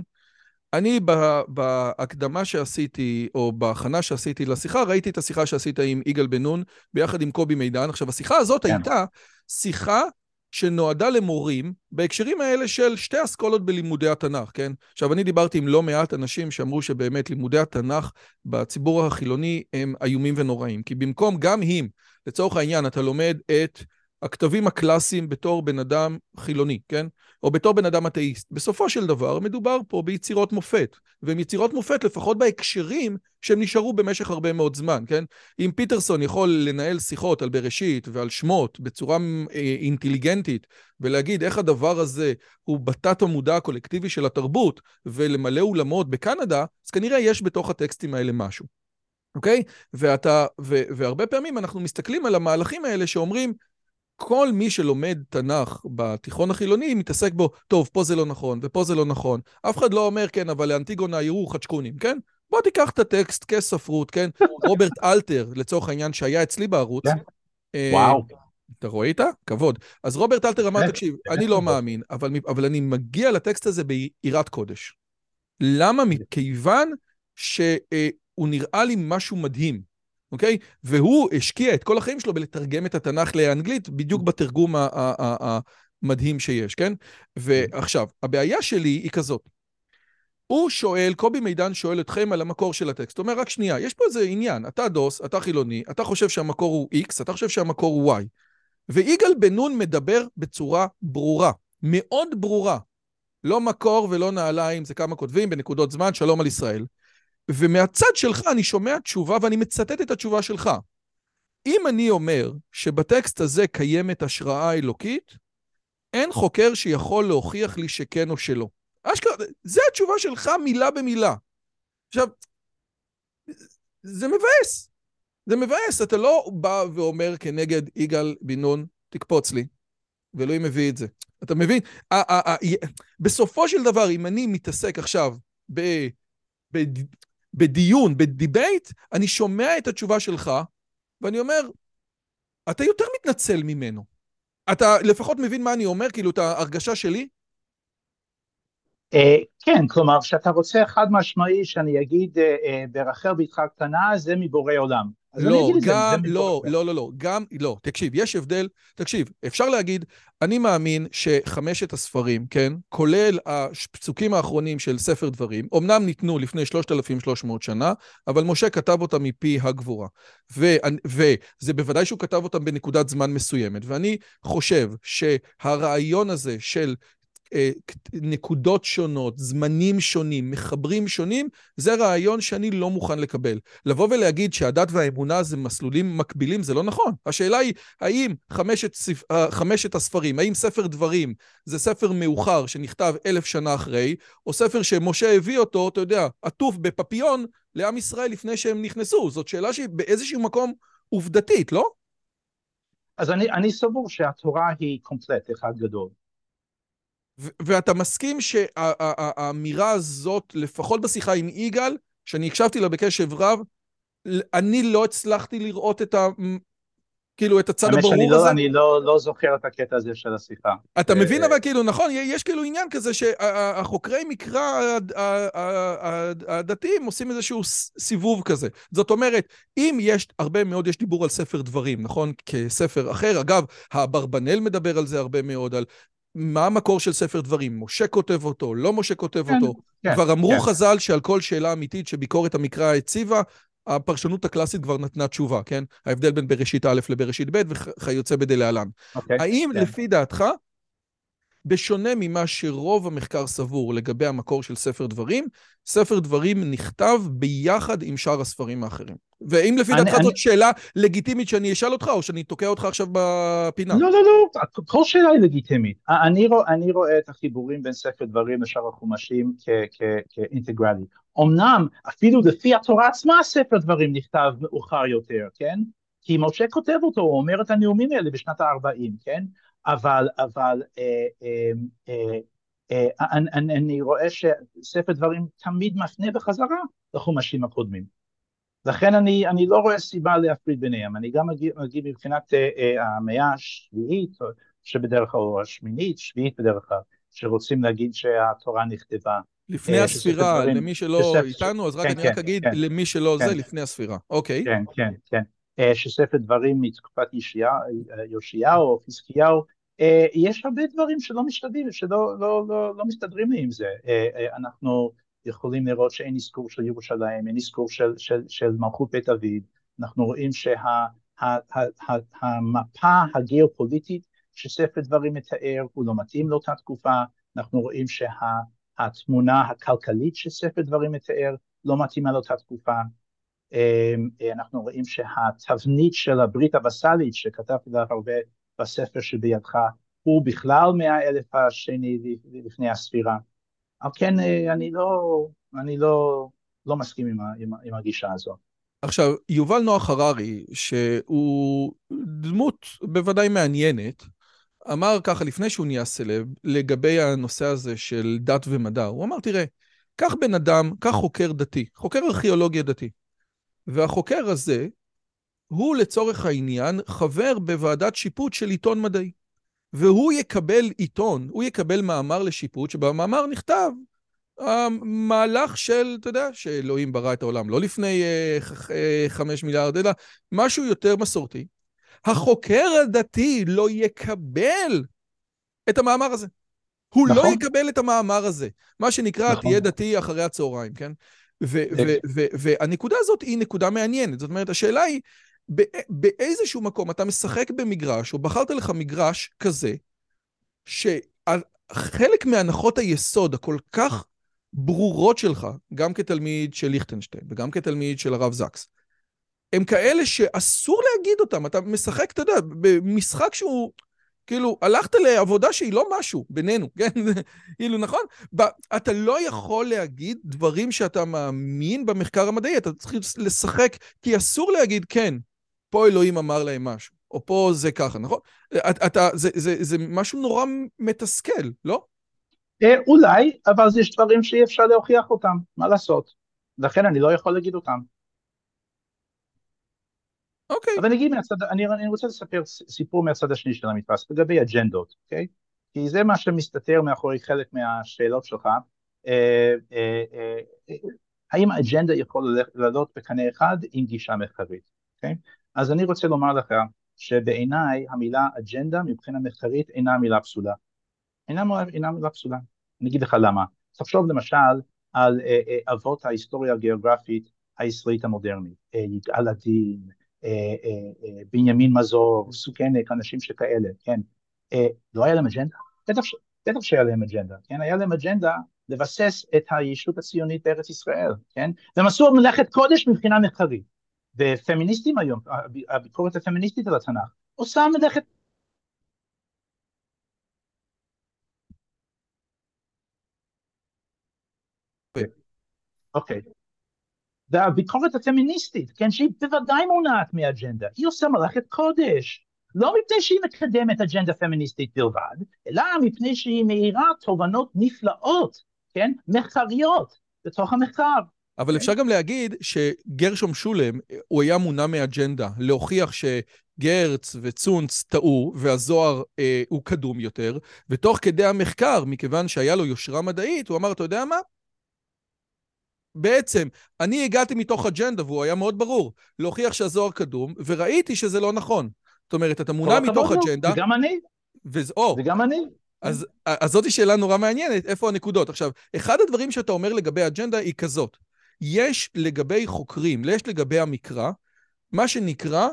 אני בהקדמה שעשיתי, או בהכנה שעשיתי לשיחה, ראיתי את השיחה שעשית עם יגאל בן נון ביחד עם קובי מידן. עכשיו, השיחה הזאת כן. הייתה שיחה שנועדה למורים בהקשרים האלה של שתי אסכולות בלימודי התנ"ך, כן? עכשיו, אני דיברתי עם לא מעט אנשים שאמרו שבאמת לימודי התנ"ך בציבור החילוני הם איומים ונוראים. כי במקום, גם אם, לצורך העניין, אתה לומד את הכתבים הקלאסיים בתור בן אדם חילוני, כן? או בתור בן אדם אתאיסט. בסופו של דבר מדובר פה ביצירות מופת, והן יצירות מופת לפחות בהקשרים שהם נשארו במשך הרבה מאוד זמן, כן? אם פיטרסון יכול לנהל שיחות על בראשית ועל שמות בצורה אה, אינטליגנטית, ולהגיד איך הדבר הזה הוא בתת המודע הקולקטיבי של התרבות, ולמלא אולמות בקנדה, אז כנראה יש בתוך הטקסטים האלה משהו. אוקיי? ואתה, ו, והרבה פעמים אנחנו מסתכלים על המהלכים האלה שאומרים, כל מי שלומד תנ"ך בתיכון החילוני מתעסק בו, טוב, פה זה לא נכון, ופה זה לא נכון. אף אחד לא אומר, כן, אבל לאנטיגונה יראו חדשקונים, כן? בוא תיקח את הטקסט כספרות, כן? רוברט אלתר, לצורך העניין, שהיה אצלי בערוץ. כן. אה, וואו. אתה רואה איתה? כבוד. אז רוברט אלתר אמר, תקשיב, אני לא מאמין, אבל, אבל אני מגיע לטקסט הזה ביראת קודש. למה? מכיוון שהוא נראה לי משהו מדהים. אוקיי? והוא השקיע את כל החיים שלו בלתרגם את התנ"ך לאנגלית, בדיוק בתרגום המדהים שיש, כן? ועכשיו, הבעיה שלי היא כזאת. הוא שואל, קובי מידן שואל אתכם על המקור של הטקסט. הוא אומר, רק שנייה, יש פה איזה עניין, אתה דוס, אתה חילוני, אתה חושב שהמקור הוא X, אתה חושב שהמקור הוא Y. ויגאל בן נון מדבר בצורה ברורה, מאוד ברורה. לא מקור ולא נעליים, זה כמה כותבים בנקודות זמן, שלום על ישראל. ומהצד שלך אני שומע תשובה ואני מצטט את התשובה שלך. אם אני אומר שבטקסט הזה קיימת השראה אלוקית, אין חוקר שיכול להוכיח לי שכן או שלא. אשכרה, זה התשובה שלך מילה במילה. עכשיו, זה מבאס. זה מבאס, אתה לא בא ואומר כנגד יגאל בן נון, תקפוץ לי, ואלוהים מביא את זה. אתה מבין? בסופו של דבר, אם אני מתעסק עכשיו ב... בדיון, בדיבייט, אני שומע את התשובה שלך, ואני אומר, אתה יותר מתנצל ממנו. אתה לפחות מבין מה אני אומר, כאילו, את ההרגשה שלי? אה, כן, כלומר, כשאתה רוצה חד משמעי שאני אגיד אה, אה, ברחל בתך קטנה, זה מבורא עולם. לא, גם, לא, לא, לא, לא, גם, לא, תקשיב, יש הבדל, תקשיב, אפשר להגיד, אני מאמין שחמשת הספרים, כן, כולל הפסוקים האחרונים של ספר דברים, אמנם ניתנו לפני 3,300 שנה, אבל משה כתב אותם מפי הגבורה. וזה בוודאי שהוא כתב אותם בנקודת זמן מסוימת, ואני חושב שהרעיון הזה של נקודות שונות, זמנים שונים, מחברים שונים, זה רעיון שאני לא מוכן לקבל. לבוא ולהגיד שהדת והאמונה זה מסלולים מקבילים, זה לא נכון. השאלה היא, האם חמשת, אה, חמשת הספרים, האם ספר דברים זה ספר מאוחר שנכתב אלף שנה אחרי, או ספר שמשה הביא אותו, אתה יודע, עטוף בפפיון לעם ישראל לפני שהם נכנסו? זאת שאלה שהיא באיזשהו מקום עובדתית, לא? אז אני, אני סבור שהתורה היא קומפלט, אחד גדול. ואתה מסכים שהאמירה הזאת, לפחות בשיחה עם יגאל, שאני הקשבתי לה בקשב רב, אני לא הצלחתי לראות את ה... כאילו, את הצד הברור לא, הזה. אני לא, לא זוכר את הקטע הזה של השיחה. אתה אה, מבין אבל כאילו, נכון, יש כאילו עניין כזה שהחוקרי מקרא הדתיים עושים איזשהו סיבוב כזה. זאת אומרת, אם יש, הרבה מאוד, יש דיבור על ספר דברים, נכון? כספר אחר. אגב, האברבנאל מדבר על זה הרבה מאוד, על מה המקור של ספר דברים? משה כותב אותו, לא משה כותב כן, אותו. כן, כבר אמרו כן. חז"ל שעל כל שאלה אמיתית שביקורת המקרא הציבה, הפרשנות הקלאסית כבר נתנה תשובה, כן? ההבדל בין בראשית א' לבראשית ב' וכיוצא בדלהלן. אוקיי, האם כן. לפי דעתך בשונה ממה שרוב המחקר סבור לגבי המקור של ספר דברים, ספר דברים נכתב ביחד עם שאר הספרים האחרים. ואם לפי דעתך זאת שאלה לגיטימית שאני אשאל אותך, או שאני תוקע אותך עכשיו בפינה? לא, לא, לא, כל שאלה היא לגיטימית. אני, רוא, אני רואה את החיבורים בין ספר דברים לשאר החומשים כאינטגרלי. אמנם, אפילו לפי התורה עצמה ספר דברים נכתב מאוחר יותר, כן? כי משה כותב אותו, הוא אומר את הנאומים האלה בשנת ה-40, כן? אבל, אבל אה, אה, אה, אה, אני, אני רואה שספר דברים תמיד מפנה בחזרה לחומשים הקודמים. לכן אני, אני לא רואה סיבה להפריד ביניהם, אני גם אגיד, אגיד מבחינת אה, אה, המאה השביעית, שבדרך כלל, או השמינית, שביעית בדרך כלל, שרוצים להגיד שהתורה נכתבה. לפני הספירה, דברים, למי שלא שספר, איתנו, אז רק כן, אני כן, רק אגיד, כן, למי שלא כן, זה, לפני הספירה, אוקיי. כן, כן, כן. שספר דברים מתקופת יאשיהו או חזקיהו, אה, יש הרבה דברים שלא משתדלים, שלא לא, לא, לא מסתדרים לי עם זה. אה, אה, אנחנו יכולים לראות שאין אזכור של ירושלים, אין אזכור של, של, של מלכות בית אביב, אנחנו רואים שה... המפה הגיאופוליטית שספר דברים מתאר הוא לא מתאים לאותה תקופה, אנחנו רואים שהתמונה הכלכלית שספר דברים מתאר לא מתאימה לאותה תקופה, אמ, אנחנו רואים שהתבנית של הברית הווסאלית שכתבתי לך הרבה בספר שבידך הוא בכלל מאה אלף השני לפני הספירה. על כן אה, אני לא, אני לא, לא מסכים עם, עם, עם הגישה הזאת. עכשיו, יובל נוח הררי, שהוא דמות בוודאי מעניינת, אמר ככה לפני שהוא נהיה סלב, לגבי הנושא הזה של דת ומדע, הוא אמר, תראה, קח בן אדם, קח חוקר דתי, חוקר ארכיאולוגיה דתי, והחוקר הזה הוא לצורך העניין חבר בוועדת שיפוט של עיתון מדעי. והוא יקבל עיתון, הוא יקבל מאמר לשיפוט, שבמאמר נכתב המהלך של, אתה יודע, שאלוהים ברא את העולם לא לפני אה, אה, חמש מיליארד, אלא משהו יותר מסורתי. החוקר הדתי לא יקבל את המאמר הזה. הוא לא נכון. לא יקבל את המאמר הזה. מה שנקרא, נכון. תהיה דתי אחרי הצהריים, כן? והנקודה הזאת היא נקודה מעניינת. זאת אומרת, השאלה היא, באיזשהו מקום אתה משחק במגרש, או בחרת לך מגרש כזה, שחלק מהנחות היסוד הכל כך ברורות שלך, גם כתלמיד של ליכטנשטיין וגם כתלמיד של הרב זקס, הם כאלה שאסור להגיד אותם. אתה משחק, אתה יודע, במשחק שהוא... כאילו, הלכת לעבודה שהיא לא משהו בינינו, כן? כאילו, נכון? אתה לא יכול להגיד דברים שאתה מאמין במחקר המדעי, אתה צריך לשחק, כי אסור להגיד, כן, פה אלוהים אמר להם משהו, או פה זה ככה, נכון? אתה, זה, זה, זה משהו נורא מתסכל, לא? אה, אולי, אבל יש דברים שאי אפשר להוכיח אותם, מה לעשות? לכן אני לא יכול להגיד אותם. אוקיי. אבל אני אגיד מהצד, אני, אני רוצה לספר סיפור מהצד השני של המתפס, לגבי אג'נדות, אוקיי? כי זה מה שמסתתר מאחורי חלק מהשאלות שלך. אה, אה, אה, האם האג'נדה יכול לעלות בקנה אחד עם גישה מחקרית, אוקיי? אז אני רוצה לומר לך שבעיניי המילה אג'נדה מבחינה מחקרית אינה מילה פסולה. אינה, אינה מילה פסולה. אני אגיד לך למה. תחשוב למשל על אה, אה, אבות ההיסטוריה הגיאוגרפית הישראלית המודרנית, אה, יגאל הדין, אה, אה, אה, בנימין מזור, סוכנק, אנשים שכאלה, כן? אה, לא היה להם אג'נדה? בטח, בטח שהיה להם אג'נדה, כן? היה להם אג'נדה לבסס את הישות הציונית בארץ ישראל, כן? והם עשו מלאכת קודש מבחינה מחקרית. ופמיניסטים היום, הביקורת הפמיניסטית על התנ"ך, עושה מלאכת... אוקיי. והביקורת הפמיניסטית, כן, שהיא בוודאי מונעת מאג'נדה, היא עושה מלאכת קודש. לא מפני שהיא מקדמת אג'נדה פמיניסטית בלבד, אלא מפני שהיא מאירה תובנות נפלאות, כן, מחקריות, בתוך המחקר. אבל כן. אפשר גם להגיד שגרשום שולם, הוא היה מונע מאג'נדה, להוכיח שגרץ וצונץ טעו, והזוהר אה, הוא קדום יותר, ותוך כדי המחקר, מכיוון שהיה לו יושרה מדעית, הוא אמר, אתה יודע מה? בעצם, אני הגעתי מתוך אג'נדה, והוא היה מאוד ברור, להוכיח שהזוהר קדום, וראיתי שזה לא נכון. זאת אומרת, אתה מונע מתוך אג'נדה... וגם אני. וזה, או, וגם אני. אז, אז זאתי שאלה נורא מעניינת, איפה הנקודות? עכשיו, אחד הדברים שאתה אומר לגבי אג'נדה היא כזאת. יש לגבי חוקרים, יש לגבי המקרא, מה שנקרא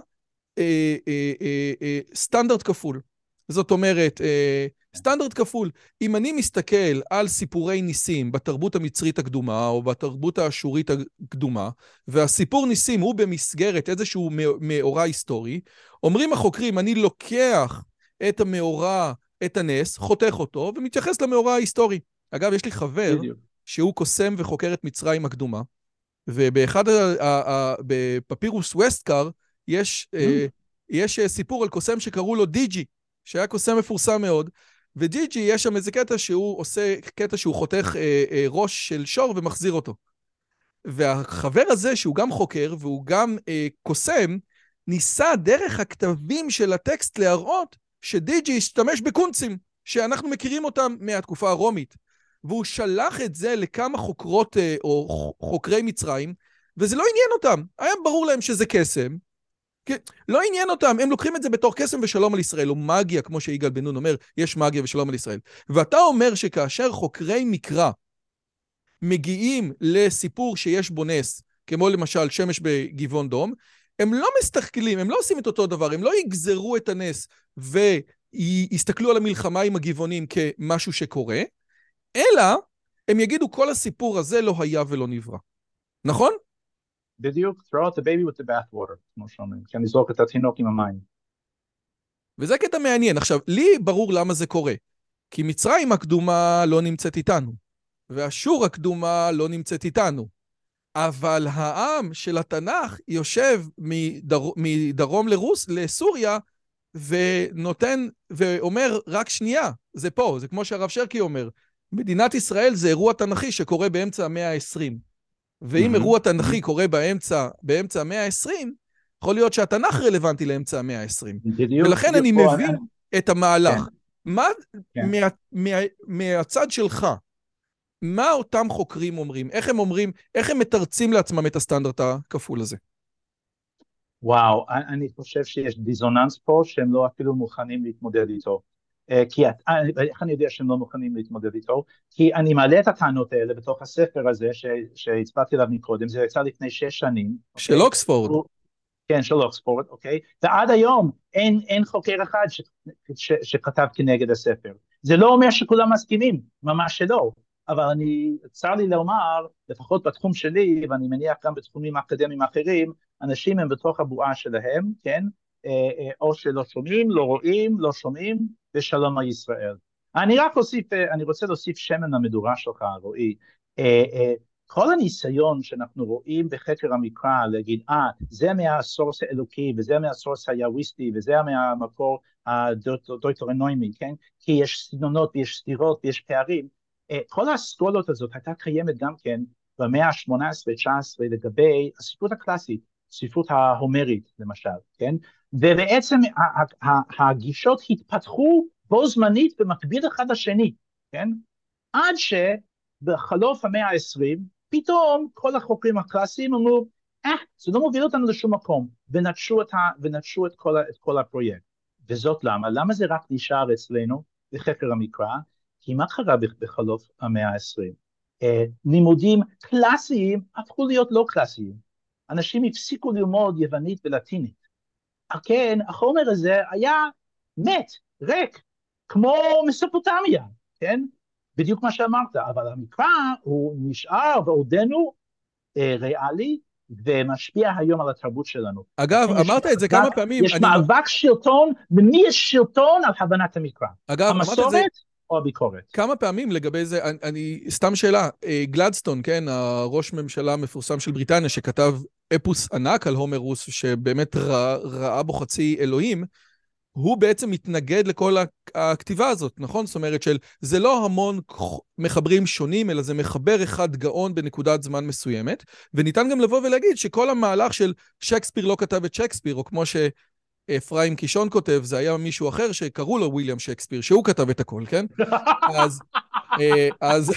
אה, אה, אה, אה, סטנדרט כפול. זאת אומרת, אה, סטנדרט כפול. אם אני מסתכל על סיפורי ניסים בתרבות המצרית הקדומה או בתרבות האשורית הקדומה, והסיפור ניסים הוא במסגרת איזשהו מאורע היסטורי, אומרים החוקרים, אני לוקח את המאורע, את הנס, חותך אותו, ומתייחס למאורע ההיסטורי. אגב, יש לי חבר בדיוק. שהוא קוסם וחוקר את מצרים הקדומה, ובאחד, בפפירוס ווסטקר, יש, mm. יש סיפור על קוסם שקראו לו דיג'י, שהיה קוסם מפורסם מאוד, ודיג'י, יש שם איזה קטע שהוא עושה, קטע שהוא חותך אה, אה, ראש של שור ומחזיר אותו. והחבר הזה, שהוא גם חוקר והוא גם אה, קוסם, ניסה דרך הכתבים של הטקסט להראות שדיג'י השתמש בקונצים, שאנחנו מכירים אותם מהתקופה הרומית. והוא שלח את זה לכמה חוקרות אה, או חוקרי מצרים, וזה לא עניין אותם. היה ברור להם שזה קסם. כן, לא עניין אותם, הם לוקחים את זה בתור קסם ושלום על ישראל, או מגיה, כמו שיגאל בן נון אומר, יש מגיה ושלום על ישראל. ואתה אומר שכאשר חוקרי מקרא מגיעים לסיפור שיש בו נס, כמו למשל שמש בגבעון דום, הם לא מסתכלים, הם לא עושים את אותו דבר, הם לא יגזרו את הנס ויסתכלו על המלחמה עם הגבעונים כמשהו שקורה, אלא הם יגידו כל הסיפור הזה לא היה ולא נברא. נכון? בדיוק, throw out the baby with the bath water, כמו שאומרים, כי אני זורק את התינוק עם המים. וזה קטע מעניין. עכשיו, לי ברור למה זה קורה. כי מצרים הקדומה לא נמצאת איתנו, ואשור הקדומה לא נמצאת איתנו. אבל העם של התנ"ך יושב מדר... מדרום לרוס, לסוריה ונותן, ואומר, רק שנייה, זה פה, זה כמו שהרב שרקי אומר, מדינת ישראל זה אירוע תנ"כי שקורה באמצע המאה ה-20. ואם. אירוע תנ"כי קורה באמצע, באמצע המאה ה-20, יכול להיות שהתנ"ך רלוונטי לאמצע המאה ה-20. בדיוק. ולכן אני מבין. את המהלך. כן. מה, כן. מה, מה, מהצד שלך, מה אותם חוקרים אומרים? איך הם אומרים, איך הם מתרצים לעצמם את הסטנדרט הכפול הזה? וואו, אני חושב שיש דיזוננס פה שהם לא אפילו מוכנים להתמודד איתו. אה, כי את, אה, איך אני יודע שהם לא מוכנים להתמודד איתו? כי אני מעלה את הטענות האלה בתוך הספר הזה שהצבעתי עליו מקודם, זה יצא לפני שש שנים. של אוקיי? אוקספורד. כן, של אוקספורד, אוקיי? ועד היום אין, אין חוקר אחד ש, ש, שכתב כנגד הספר. זה לא אומר שכולם מסכימים, ממש שלא. אבל אני, צר לי לומר, לפחות בתחום שלי, ואני מניח גם בתחומים אקדמיים אחרים, אנשים הם בתוך הבועה שלהם, כן? אה, אה, או שלא שומעים, לא רואים, לא שומעים, ושלום על ישראל. אני רק אוסיף, אה, אני רוצה להוסיף שמן למדורה שלך, רועי. כל הניסיון שאנחנו רואים בחקר המקרא, להגיד, אה, ah, זה מהסורס האלוקי, וזה מהסורס היאוויסטי, וזה מהמקור הדויטרונוימי, כן? כי יש סגנונות ויש סתירות ויש פערים, כל האסכולות הזאת הייתה קיימת גם כן במאה ה-18-19 לגבי הספרות הקלאסית, הספרות ההומרית למשל, כן? ובעצם הגישות התפתחו בו זמנית במקביל אחד לשני, כן? עד שבחלוף המאה ה-20, פתאום כל החוקרים הקלאסיים אמרו, אה, זה לא מוביל אותנו לשום מקום, ונטשו את, ה, ונטשו את, כל, את כל הפרויקט. וזאת למה? למה זה רק נשאר אצלנו בחקר המקרא? כי מה קרה בחלוף המאה ה-20? אה, לימודים קלאסיים הפכו להיות לא קלאסיים. אנשים הפסיקו ללמוד יוונית ולטינית. כן, החומר הזה היה מת, ריק, כמו מסופוטמיה, כן? בדיוק מה שאמרת, אבל המקרא הוא נשאר ועודנו אה, ריאלי ומשפיע היום על התרבות שלנו. אגב, אמרת את זה כמה פעמים. יש מאבק שלטון, למי יש שלטון על הבנת המקרא? אגב, אמרת את זה... או הביקורת. כמה פעמים לגבי זה, אני, אני סתם שאלה, אה, גלדסטון, כן, הראש ממשלה המפורסם של בריטניה, שכתב אפוס ענק על הומר רוס, שבאמת ראה, ראה בו חצי אלוהים, הוא בעצם מתנגד לכל הכתיבה הזאת, נכון? זאת אומרת של, זה לא המון מחברים שונים, אלא זה מחבר אחד גאון בנקודת זמן מסוימת, וניתן גם לבוא ולהגיד שכל המהלך של שייקספיר לא כתב את שייקספיר, או כמו ש... אפרים קישון כותב, זה היה מישהו אחר שקראו לו וויליאם שייקספיר, שהוא כתב את הכל, כן? אז, אה, אז,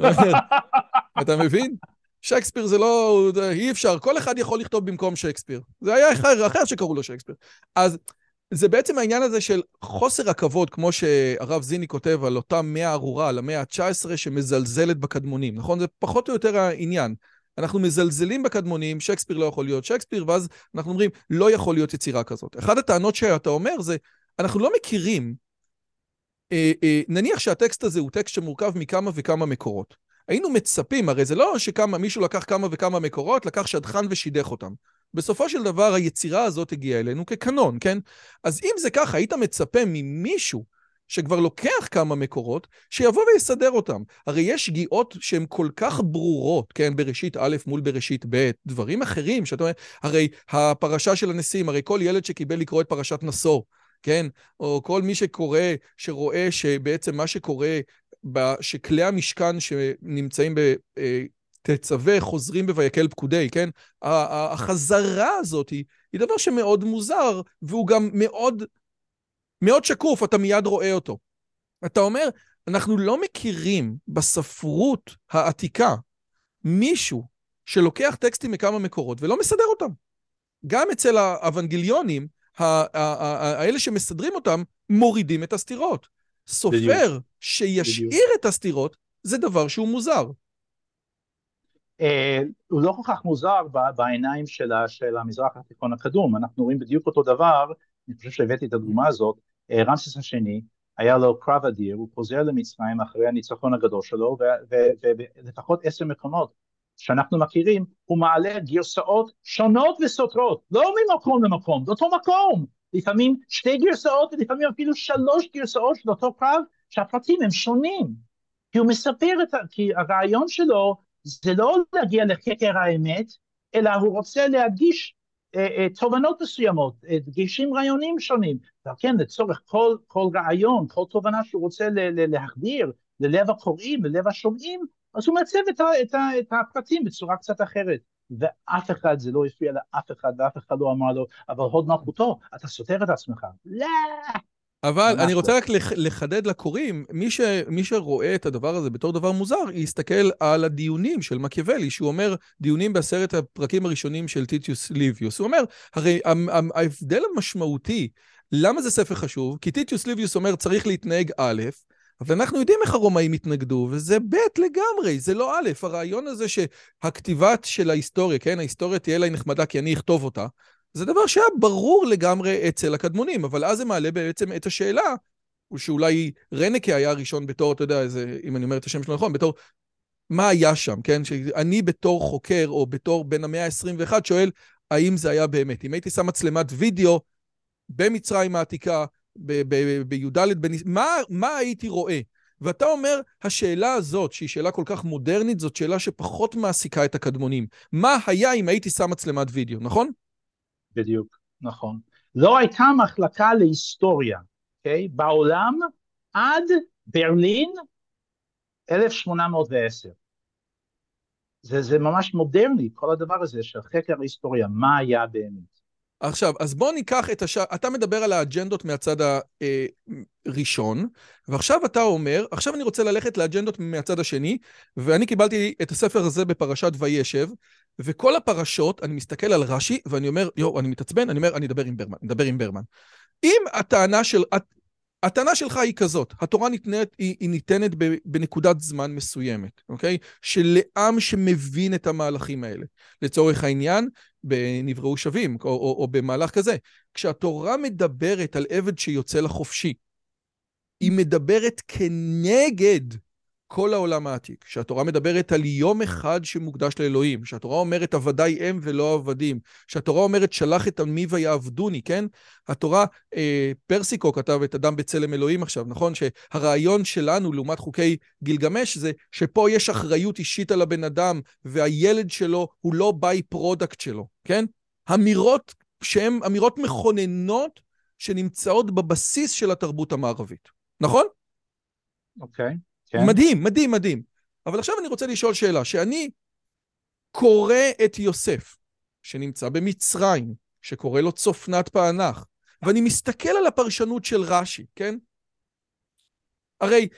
אתה מבין? שייקספיר זה לא, אי אפשר, כל אחד יכול לכתוב במקום שייקספיר. זה היה אחר, אחר שקראו לו שייקספיר. אז זה בעצם העניין הזה של חוסר הכבוד, כמו שהרב זיני כותב על אותה מאה ארורה, על המאה ה-19 שמזלזלת בקדמונים, נכון? זה פחות או יותר העניין. אנחנו מזלזלים בקדמונים, שייקספיר לא יכול להיות שייקספיר, ואז אנחנו אומרים, לא יכול להיות יצירה כזאת. אחת הטענות שאתה אומר זה, אנחנו לא מכירים, אה, אה, נניח שהטקסט הזה הוא טקסט שמורכב מכמה וכמה מקורות. היינו מצפים, הרי זה לא שמישהו לקח כמה וכמה מקורות, לקח שדכן ושידך אותם. בסופו של דבר היצירה הזאת הגיעה אלינו כקנון, כן? אז אם זה ככה, היית מצפה ממישהו שכבר לוקח כמה מקורות, שיבוא ויסדר אותם. הרי יש שגיאות שהן כל כך ברורות, כן, בראשית א' מול בראשית ב', דברים אחרים שאתה אומר, הרי הפרשה של הנשיאים, הרי כל ילד שקיבל לקרוא את פרשת נשוא, כן, או כל מי שקורא, שרואה שבעצם מה שקורה, שכלי המשכן שנמצאים ב... אה, חוזרים בויקל פקודי, כן? החזרה הזאת היא, היא דבר שמאוד מוזר, והוא גם מאוד מאוד שקוף, אתה מיד רואה אותו. אתה אומר, אנחנו לא מכירים בספרות העתיקה מישהו שלוקח טקסטים מכמה מקורות ולא מסדר אותם. גם אצל האוונגליונים, האלה שמסדרים אותם, מורידים את הסתירות. סופר שישאיר את הסתירות, זה דבר שהוא מוזר. אה, הוא לא כל כך מוזר בעיניים של, של המזרח התיכון הקדום, אנחנו רואים בדיוק אותו דבר, אני חושב שהבאתי את הדוגמה הזאת, אה, רמסס השני, היה לו קרב אדיר, הוא חוזר למצרים אחרי הניצחון הגדול שלו, ולפחות עשר מקומות שאנחנו מכירים, הוא מעלה גרסאות שונות וסותרות, לא ממקום למקום, זה אותו מקום, לפעמים שתי גרסאות ולפעמים אפילו שלוש גרסאות של אותו קרב, שהפרטים הם שונים, כי הוא מספר את, ה... כי הרעיון שלו זה לא להגיע לחקר האמת, אלא הוא רוצה להדגיש אה, אה, תובנות מסוימות, אה, דגישים רעיונים שונים, ועל כן לצורך כל, כל רעיון, כל תובנה שהוא רוצה להחדיר ללב הקוראים, ללב השומעים, אז הוא מעצב את, את, את הפרטים בצורה קצת אחרת. ואף אחד, זה לא הפריע לאף אחד, ואף אחד לא אמר לו, אבל הוד מלכותו, אתה סותר את עצמך. לא! אבל אני רוצה רק לחדד לקוראים, מי, ש, מי שרואה את הדבר הזה בתור דבר מוזר, יסתכל על הדיונים של מקיאוולי, שהוא אומר, דיונים בעשרת הפרקים הראשונים של טיטוס ליביוס. הוא אומר, הרי ההבדל המשמעותי, למה זה ספר חשוב? כי טיטוס ליביוס אומר, צריך להתנהג א', אבל אנחנו יודעים איך הרומאים התנהגו, וזה ב' לגמרי, זה לא א', הרעיון הזה שהכתיבת של ההיסטוריה, כן, ההיסטוריה תהיה לה נחמדה כי אני אכתוב אותה, זה דבר שהיה ברור לגמרי אצל הקדמונים, אבל אז זה מעלה בעצם את השאלה, שאולי רנקה היה הראשון בתור, אתה יודע, איזה, אם אני אומר את השם שלו נכון, בתור, מה היה שם, כן? שאני בתור חוקר, או בתור בן המאה ה-21, שואל, האם זה היה באמת? אם הייתי שם מצלמת וידאו במצרים העתיקה, בי"ד, מה, הייתי רואה? ואתה אומר, השאלה הזאת, שהיא שאלה כל כך מודרנית, זאת שאלה שפחות מעסיקה את הקדמונים. מה היה אם הייתי שם מצלמת וידאו, נכון? בדיוק, נכון. לא הייתה מחלקה להיסטוריה, אוקיי? Okay? בעולם עד ברלין 1810. זה, זה ממש מודרני, כל הדבר הזה של חקר ההיסטוריה, מה היה באמת. עכשיו, אז בוא ניקח את השאר, אתה מדבר על האג'נדות מהצד הראשון, ועכשיו אתה אומר, עכשיו אני רוצה ללכת לאג'נדות מהצד השני, ואני קיבלתי את הספר הזה בפרשת וישב, וכל הפרשות, אני מסתכל על רש"י, ואני אומר, יואו, אני מתעצבן, אני אומר, אני אדבר עם ברמן, אדבר עם ברמן. אם הטענה של, הטענה שלך היא כזאת, התורה ניתנת, היא, היא ניתנת בנקודת זמן מסוימת, אוקיי? שלעם שמבין את המהלכים האלה. לצורך העניין, בנבראו שווים, או, או, או במהלך כזה. כשהתורה מדברת על עבד שיוצא לחופשי, היא מדברת כנגד כל העולם העתיק, שהתורה מדברת על יום אחד שמוקדש לאלוהים, שהתורה אומרת עבדי הם ולא עבדים, שהתורה אומרת שלח את עמי ויעבדוני, כן? התורה, אה, פרסיקו כתב את אדם בצלם אלוהים עכשיו, נכון? שהרעיון שלנו לעומת חוקי גילגמש זה שפה יש אחריות אישית על הבן אדם והילד שלו הוא לא by-product שלו, כן? אמירות שהן אמירות מכוננות שנמצאות בבסיס של התרבות המערבית, נכון? אוקיי. Okay. כן. מדהים, מדהים, מדהים. אבל עכשיו אני רוצה לשאול שאלה, שאני קורא את יוסף, שנמצא במצרים, שקורא לו צופנת פענח, ואני מסתכל על הפרשנות של רש"י, כן? הרי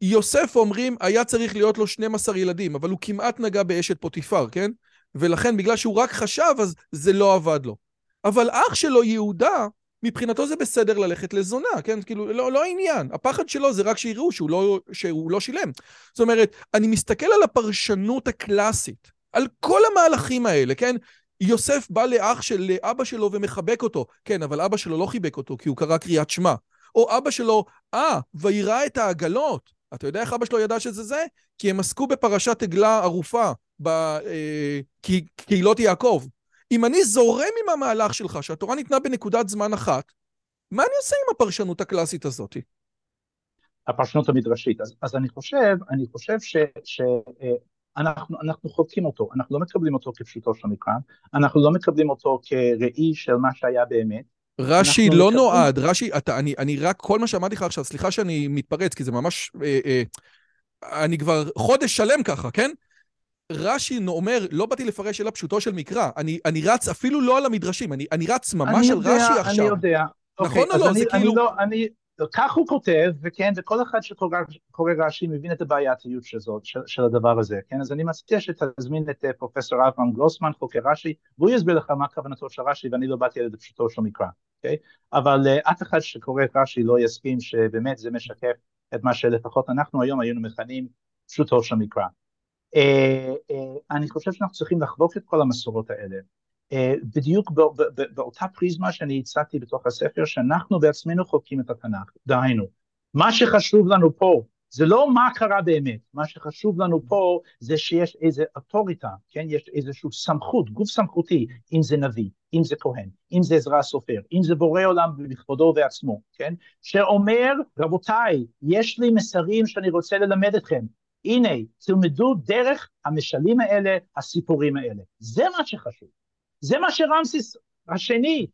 יוסף אומרים, היה צריך להיות לו 12 ילדים, אבל הוא כמעט נגע באשת פוטיפר, כן? ולכן בגלל שהוא רק חשב, אז זה לא עבד לו. אבל אח שלו, יהודה, מבחינתו זה בסדר ללכת לזונה, כן? כאילו, לא, לא העניין. הפחד שלו זה רק שיראו שהוא לא, שהוא לא שילם. זאת אומרת, אני מסתכל על הפרשנות הקלאסית, על כל המהלכים האלה, כן? יוסף בא לאח של לאבא שלו ומחבק אותו. כן, אבל אבא שלו לא חיבק אותו כי הוא קרא קריאת שמע. או אבא שלו, אה, ויראה את העגלות. אתה יודע איך אבא שלו ידע שזה זה? כי הם עסקו בפרשת עגלה ערופה בקהילות אה, יעקב. אם אני זורם עם המהלך שלך, שהתורה ניתנה בנקודת זמן אחת, מה אני עושה עם הפרשנות הקלאסית הזאת? הפרשנות המדרשית. אז, אז אני חושב, אני חושב ש... ש אנחנו, אנחנו חולקים אותו, אנחנו לא מקבלים אותו כפשוטו של המקרא, אנחנו לא מקבלים אותו כראי של מה שהיה באמת. רש"י לא מקבלים... נועד, רש"י, אתה, אני, אני רק, כל מה שאמרתי לך עכשיו, סליחה שאני מתפרץ, כי זה ממש, אה, אה, אני כבר חודש שלם ככה, כן? רש"י אומר, לא באתי לפרש אלא פשוטו של מקרא, אני, אני רץ אפילו לא על המדרשים, אני, אני רץ ממש על רש"י עכשיו. אני יודע, נכון אוקיי, או לא? אני, זה אני כאילו... לא, אני, כך הוא כותב, וכן, וכל אחד שקורא רש"י מבין את הבעייתיות שזאת, של, של הדבר הזה, כן? אז אני מציע שתזמין את אה, פרופסור אברהם גלוסמן, חוקר רש"י, והוא יסביר לך מה כוונתו של רש"י, ואני לא באתי על פשוטו של מקרא, אוקיי? אבל uh, אף אחד שקורא רש"י לא יסכים שבאמת זה משקף את מה שלפחות אנחנו היום היינו מכנים פשוטו של מקרא. אני חושב שאנחנו צריכים לחלוק את כל המסורות האלה. בדיוק באותה פריזמה שאני הצעתי בתוך הספר, שאנחנו בעצמנו חוקרים את התנ"ך, דהיינו, מה שחשוב לנו פה זה לא מה קרה באמת, מה שחשוב לנו פה זה שיש איזה אוטוריטה, כן, יש איזושהי סמכות, גוף סמכותי, אם זה נביא, אם זה כהן, אם זה עזרא הסופר, אם זה בורא עולם בכבודו ובעצמו, כן, שאומר, רבותיי, יש לי מסרים שאני רוצה ללמד אתכם, הנה, תלמדו דרך המשלים האלה, הסיפורים האלה, זה מה שחשוב, זה מה שרמסיס השני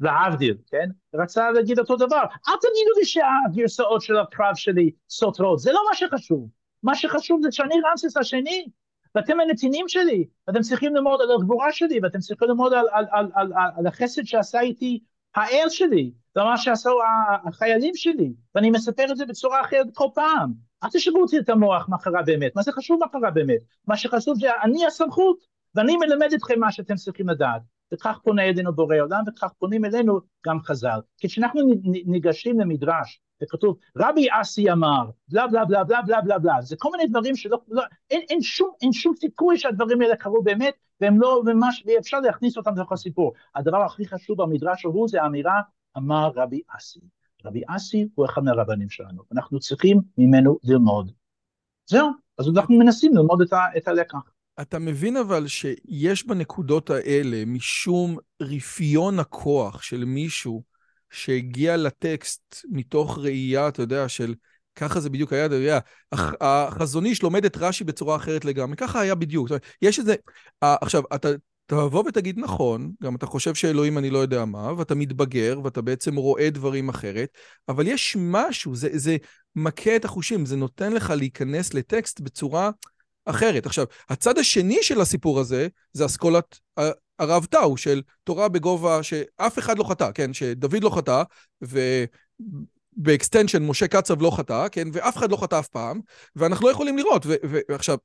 להבדיל, כן? רצה להגיד אותו דבר. אל תגידו לי שהגרסאות של הקרב שלי סותרות, זה לא מה שחשוב. מה שחשוב זה שאני רמסס השני, ואתם הנתינים שלי, ואתם צריכים ללמוד על הגבורה שלי, ואתם צריכים ללמוד על, על, על, על, על, על החסד שעשה איתי האל שלי, ומה שעשו החיילים שלי, ואני מספר את זה בצורה אחרת כל פעם. אל תשבו אותי את המוח מה קרה באמת, מה זה חשוב מה קרה באמת, מה שחשוב זה אני הסמכות, ואני מלמד אתכם מה שאתם צריכים לדעת. וכך פונה אלינו בורא עולם, וכך פונים אלינו גם חז"ל. כשאנחנו ניגשים למדרש, וכתוב רבי אסי אמר, בלה בלה בלה בלה בלה בלה בלה, זה כל מיני דברים שלא, לא, אין, אין, שום, אין שום סיכוי שהדברים האלה קרו באמת, והם לא ממש, ואפשר להכניס אותם לתוך הסיפור. הדבר הכי חשוב במדרש ההוא זה האמירה, אמר רבי אסי. רבי אסי הוא אחד מהרבנים שלנו, אנחנו צריכים ממנו ללמוד. זהו, אז אנחנו מנסים ללמוד את, ה, את הלקח. אתה מבין אבל שיש בנקודות האלה משום רפיון הכוח של מישהו שהגיע לטקסט מתוך ראייה, אתה יודע, של ככה זה בדיוק היה, אתה יודע, החזון איש לומד את רש"י בצורה אחרת לגמרי, ככה היה בדיוק. יש איזה... עכשיו, אתה תבוא ותגיד נכון, גם אתה חושב שאלוהים אני לא יודע מה, ואתה מתבגר, ואתה בעצם רואה דברים אחרת, אבל יש משהו, זה, זה מכה את החושים, זה נותן לך להיכנס לטקסט בצורה... אחרת. עכשיו, הצד השני של הסיפור הזה, זה אסכולת הרב טאו, של תורה בגובה שאף אחד לא חטא, כן? שדוד לא חטא, וב extension משה קצב לא חטא, כן? ואף אחד לא חטא אף פעם, ואנחנו לא יכולים לראות. ועכשיו,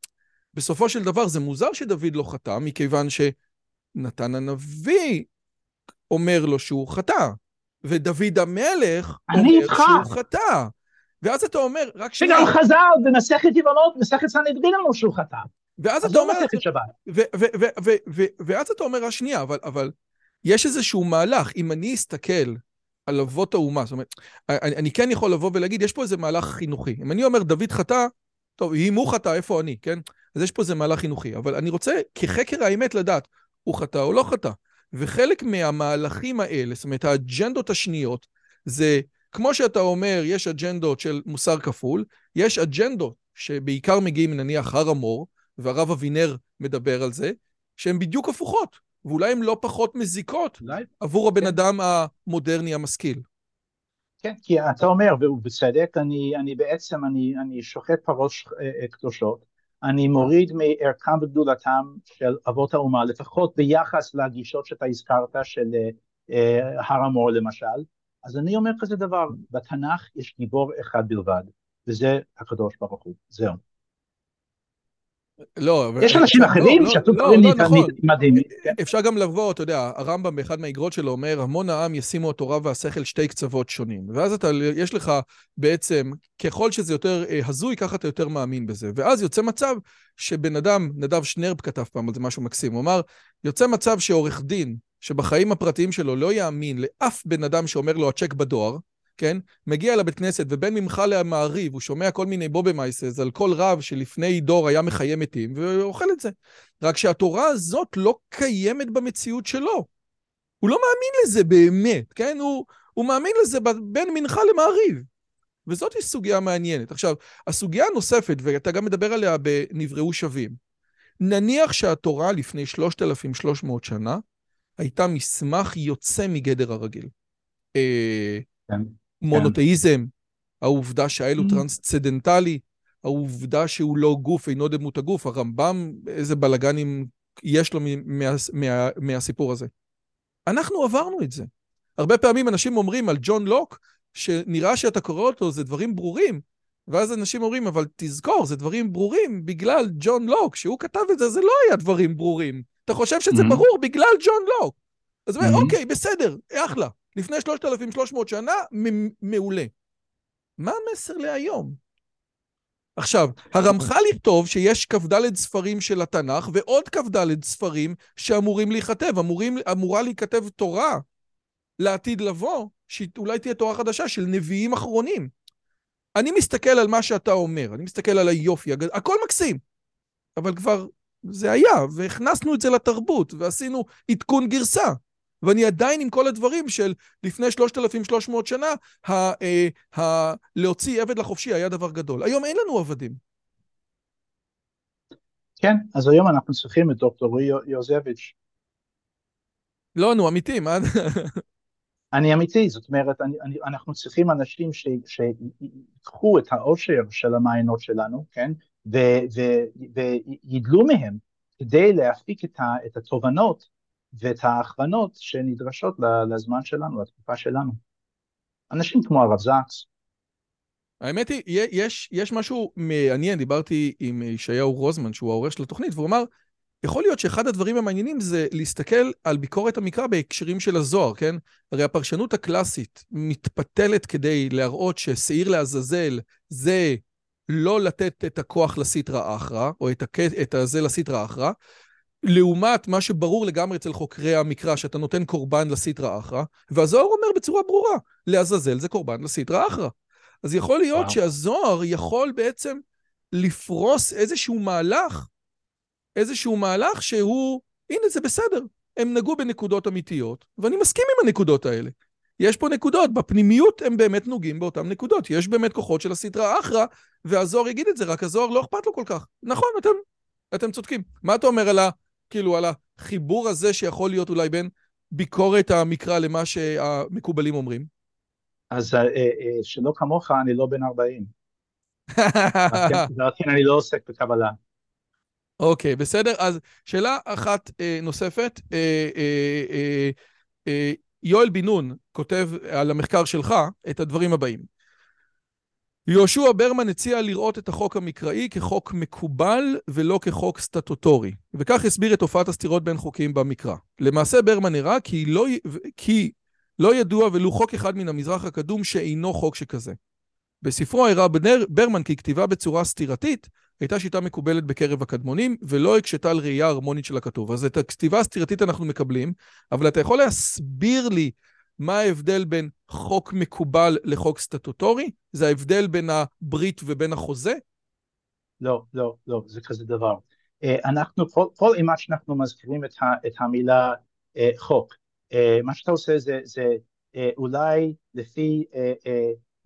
בסופו של דבר זה מוזר שדוד לא חטא, מכיוון שנתן הנביא אומר לו שהוא חטא, ודוד המלך אומר שהוא חטא. ואז אתה אומר, רק שנייה... שגם חז"ל במסכת יבמות, מסכת סנהדרין אמרו שהוא חטא. ואז אתה לא אומר... ואז אתה אומר, רק שנייה, אבל, אבל יש איזשהו מהלך, אם אני אסתכל על אבות האומה, זאת אומרת, אני, אני כן יכול לבוא ולהגיד, יש פה איזה מהלך חינוכי. אם אני אומר, דוד חטא, טוב, אם הוא חטא, איפה אני, כן? אז יש פה איזה מהלך חינוכי. אבל אני רוצה, כחקר האמת, לדעת, הוא חטא או לא חטא. וחלק מהמהלכים האלה, זאת אומרת, האג'נדות השניות, זה כמו שאתה אומר, יש אג'נדות של מוסר כפול, יש אג'נדות שבעיקר מגיעים נניח הר המור, והרב אבינר מדבר על זה, שהן בדיוק הפוכות, ואולי הן לא פחות מזיקות אולי. עבור הבן כן. אדם המודרני המשכיל. כן, כי אתה אומר, והוא בצדק, אני, אני בעצם, אני, אני שוחט פרות אה, קדושות, אני מוריד מערכם וגדולתם של אבות האומה, לפחות ביחס לגישות שאתה הזכרת של אה, הר המור למשל, אז אני אומר כזה דבר, בתנ"ך יש גיבור אחד בלבד, וזה הקדוש ברוך הוא, זהו. לא, יש אנשים לא, אחרים לא, שאתם קוראים לי נכון. מדהימים. אפשר גם לבוא, אתה יודע, הרמב"ם באחד מהאגרות שלו אומר, המון העם ישימו התורה והשכל שתי קצוות שונים. ואז אתה, יש לך בעצם, ככל שזה יותר אה, הזוי, ככה אתה יותר מאמין בזה. ואז יוצא מצב שבן אדם, נדב שנרב כתב פעם על זה משהו מקסים, הוא אמר, יוצא מצב שעורך דין שבחיים הפרטיים שלו לא יאמין לאף בן אדם שאומר לו הצ'ק בדואר, כן? מגיע לבית כנסת ובין ממך למעריב, הוא שומע כל מיני בובמייסס על כל רב שלפני דור היה מחיה מתים, ואוכל את זה. רק שהתורה הזאת לא קיימת במציאות שלו. הוא לא מאמין לזה באמת, כן? הוא, הוא מאמין לזה בין מנחה למעריב. וזאת היא סוגיה מעניינת. עכשיו, הסוגיה הנוספת, ואתה גם מדבר עליה בנבראו שווים, נניח שהתורה לפני 3,300 שנה הייתה מסמך יוצא מגדר הרגיל. אה, כן, מונותאיזם, העובדה שהאל הוא mm. טרנסצדנטלי, העובדה שהוא לא גוף, אינו דמות הגוף, הרמב"ם, איזה בלאגנים יש לו מה, מה, מהסיפור הזה. אנחנו עברנו את זה. הרבה פעמים אנשים אומרים על ג'ון לוק, שנראה שאתה קורא אותו, זה דברים ברורים, ואז אנשים אומרים, אבל תזכור, זה דברים ברורים בגלל ג'ון לוק, שהוא כתב את זה, זה לא היה דברים ברורים. אתה חושב שזה mm-hmm. ברור בגלל ג'ון לוק. אז mm-hmm. אוקיי, בסדר, אחלה. לפני 3,300 שנה, מעולה. מה המסר להיום? עכשיו, הרמח"ל יכתוב שיש כ"ד ספרים של התנ"ך ועוד כ"ד ספרים שאמורים להיכתב. אמורים, אמורה להיכתב תורה לעתיד לבוא, שאולי תהיה תורה חדשה של נביאים אחרונים. אני מסתכל על מה שאתה אומר, אני מסתכל על היופי, הכל מקסים, אבל כבר זה היה, והכנסנו את זה לתרבות, ועשינו עדכון גרסה. ואני עדיין עם כל הדברים של לפני 3,300 שנה, ה, אה, ה, להוציא עבד לחופשי היה דבר גדול. היום אין לנו עבדים. כן, אז היום אנחנו צריכים את דוקטור רועי יוזביץ'. לא, נו, אמיתי, מה... אני אמיתי, זאת אומרת, אני, אני, אנחנו צריכים אנשים שיקחו את העושר של המעיינות שלנו, כן, וידלו מהם כדי להפיק את, ה, את התובנות ואת ההכוונות שנדרשות לזמן שלנו, לתקופה שלנו. אנשים כמו הרב זקס. האמת היא, יש, יש משהו מעניין, דיברתי עם ישעיהו רוזמן, שהוא העורך של התוכנית, והוא אמר, יכול להיות שאחד הדברים המעניינים זה להסתכל על ביקורת המקרא בהקשרים של הזוהר, כן? הרי הפרשנות הקלאסית מתפתלת כדי להראות ששעיר לעזאזל זה לא לתת את הכוח לסיטרא אחרא, או את, הק... את הזה לסיטרא אחרא, לעומת מה שברור לגמרי אצל חוקרי המקרא, שאתה נותן קורבן לסיטרא אחרא, והזוהר אומר בצורה ברורה, לעזאזל זה קורבן לסיטרא אחרא. אז יכול להיות וואו. שהזוהר יכול בעצם לפרוס איזשהו מהלך, איזשהו מהלך שהוא, הנה זה בסדר, הם נגעו בנקודות אמיתיות, ואני מסכים עם הנקודות האלה. יש פה נקודות, בפנימיות הם באמת נוגעים באותן נקודות. יש באמת כוחות של הסדרה אחרא, והזוהר יגיד את זה, רק הזוהר לא אכפת לו כל כך. נכון, אתם, אתם צודקים. מה אתה אומר על ה... כאילו, על החיבור הזה שיכול להיות אולי בין ביקורת המקרא למה שהמקובלים אומרים? אז אה, אה, שלא כמוך, אני לא בן 40. כן, אני לא עוסק בקבלה. אוקיי, בסדר. אז שאלה אחת אה, נוספת. אה, אה, אה, אה, יואל בן נון כותב על המחקר שלך את הדברים הבאים. יהושע ברמן הציע לראות את החוק המקראי כחוק מקובל ולא כחוק סטטוטורי, וכך הסביר את תופעת הסתירות בין חוקים במקרא. למעשה ברמן הראה כי לא, כי לא ידוע ולו חוק אחד מן המזרח הקדום שאינו חוק שכזה. בספרו הראה ברמן כי כתיבה בצורה סתירתית הייתה שיטה מקובלת בקרב הקדמונים, ולא הקשתה על ראייה הרמונית של הכתוב. אז את הכתיבה הסתירתית אנחנו מקבלים, אבל אתה יכול להסביר לי מה ההבדל בין חוק מקובל לחוק סטטוטורי? זה ההבדל בין הברית ובין החוזה? לא, לא, לא, זה כזה דבר. אה, אנחנו, כל, כל אימת שאנחנו מזכירים את, ה, את המילה אה, חוק, אה, מה שאתה עושה זה, זה אולי לפי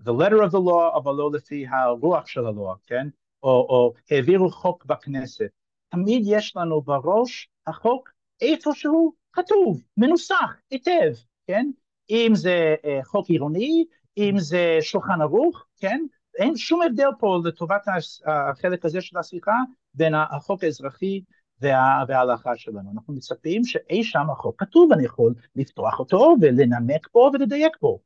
the letter of the law, אבל לא לפי הרוח של הלוע, כן? או, או העבירו חוק בכנסת. תמיד יש לנו בראש החוק איפשהו כתוב, מנוסח היטב, כן? אם זה uh, חוק עירוני, אם זה שולחן ערוך, כן? אין שום הבדל פה לטובת החלק הזה של השיחה בין החוק האזרחי וה, וההלכה שלנו. אנחנו מצפים שאי שם החוק כתוב, אני יכול לפתוח אותו ולנמק בו ולדייק בו.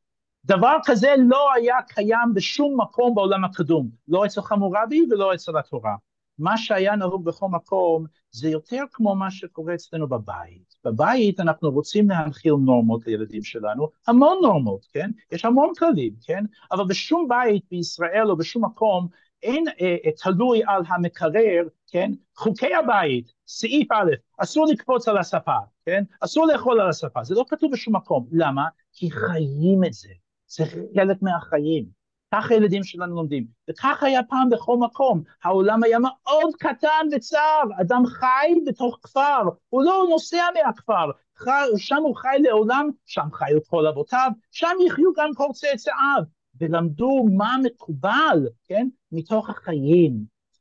דבר כזה לא היה קיים בשום מקום בעולם הקדום, לא אצל חמורבי ולא אצל התורה. מה שהיה נהוג בכל מקום זה יותר כמו מה שקורה אצלנו בבית. בבית אנחנו רוצים להנחיל נורמות לילדים שלנו, המון נורמות, כן? יש המון כללים, כן? אבל בשום בית בישראל או בשום מקום אין אה, אה, תלוי על המקרר, כן? חוקי הבית, סעיף א', אסור לקפוץ על הספה, כן? אסור לאכול על הספה, זה לא כתוב בשום מקום. למה? כי חיים את זה. זה חלק מהחיים. ככה הילדים שלנו לומדים. וכך היה פעם בכל מקום. העולם היה מאוד קטן וצר, אדם חי בתוך כפר, הוא לא נוסע מהכפר, שם הוא חי לעולם, שם חיו כל אבותיו, שם יחיו גם כל צאצאיו, ולמדו מה מקובל, כן? מתוך החיים.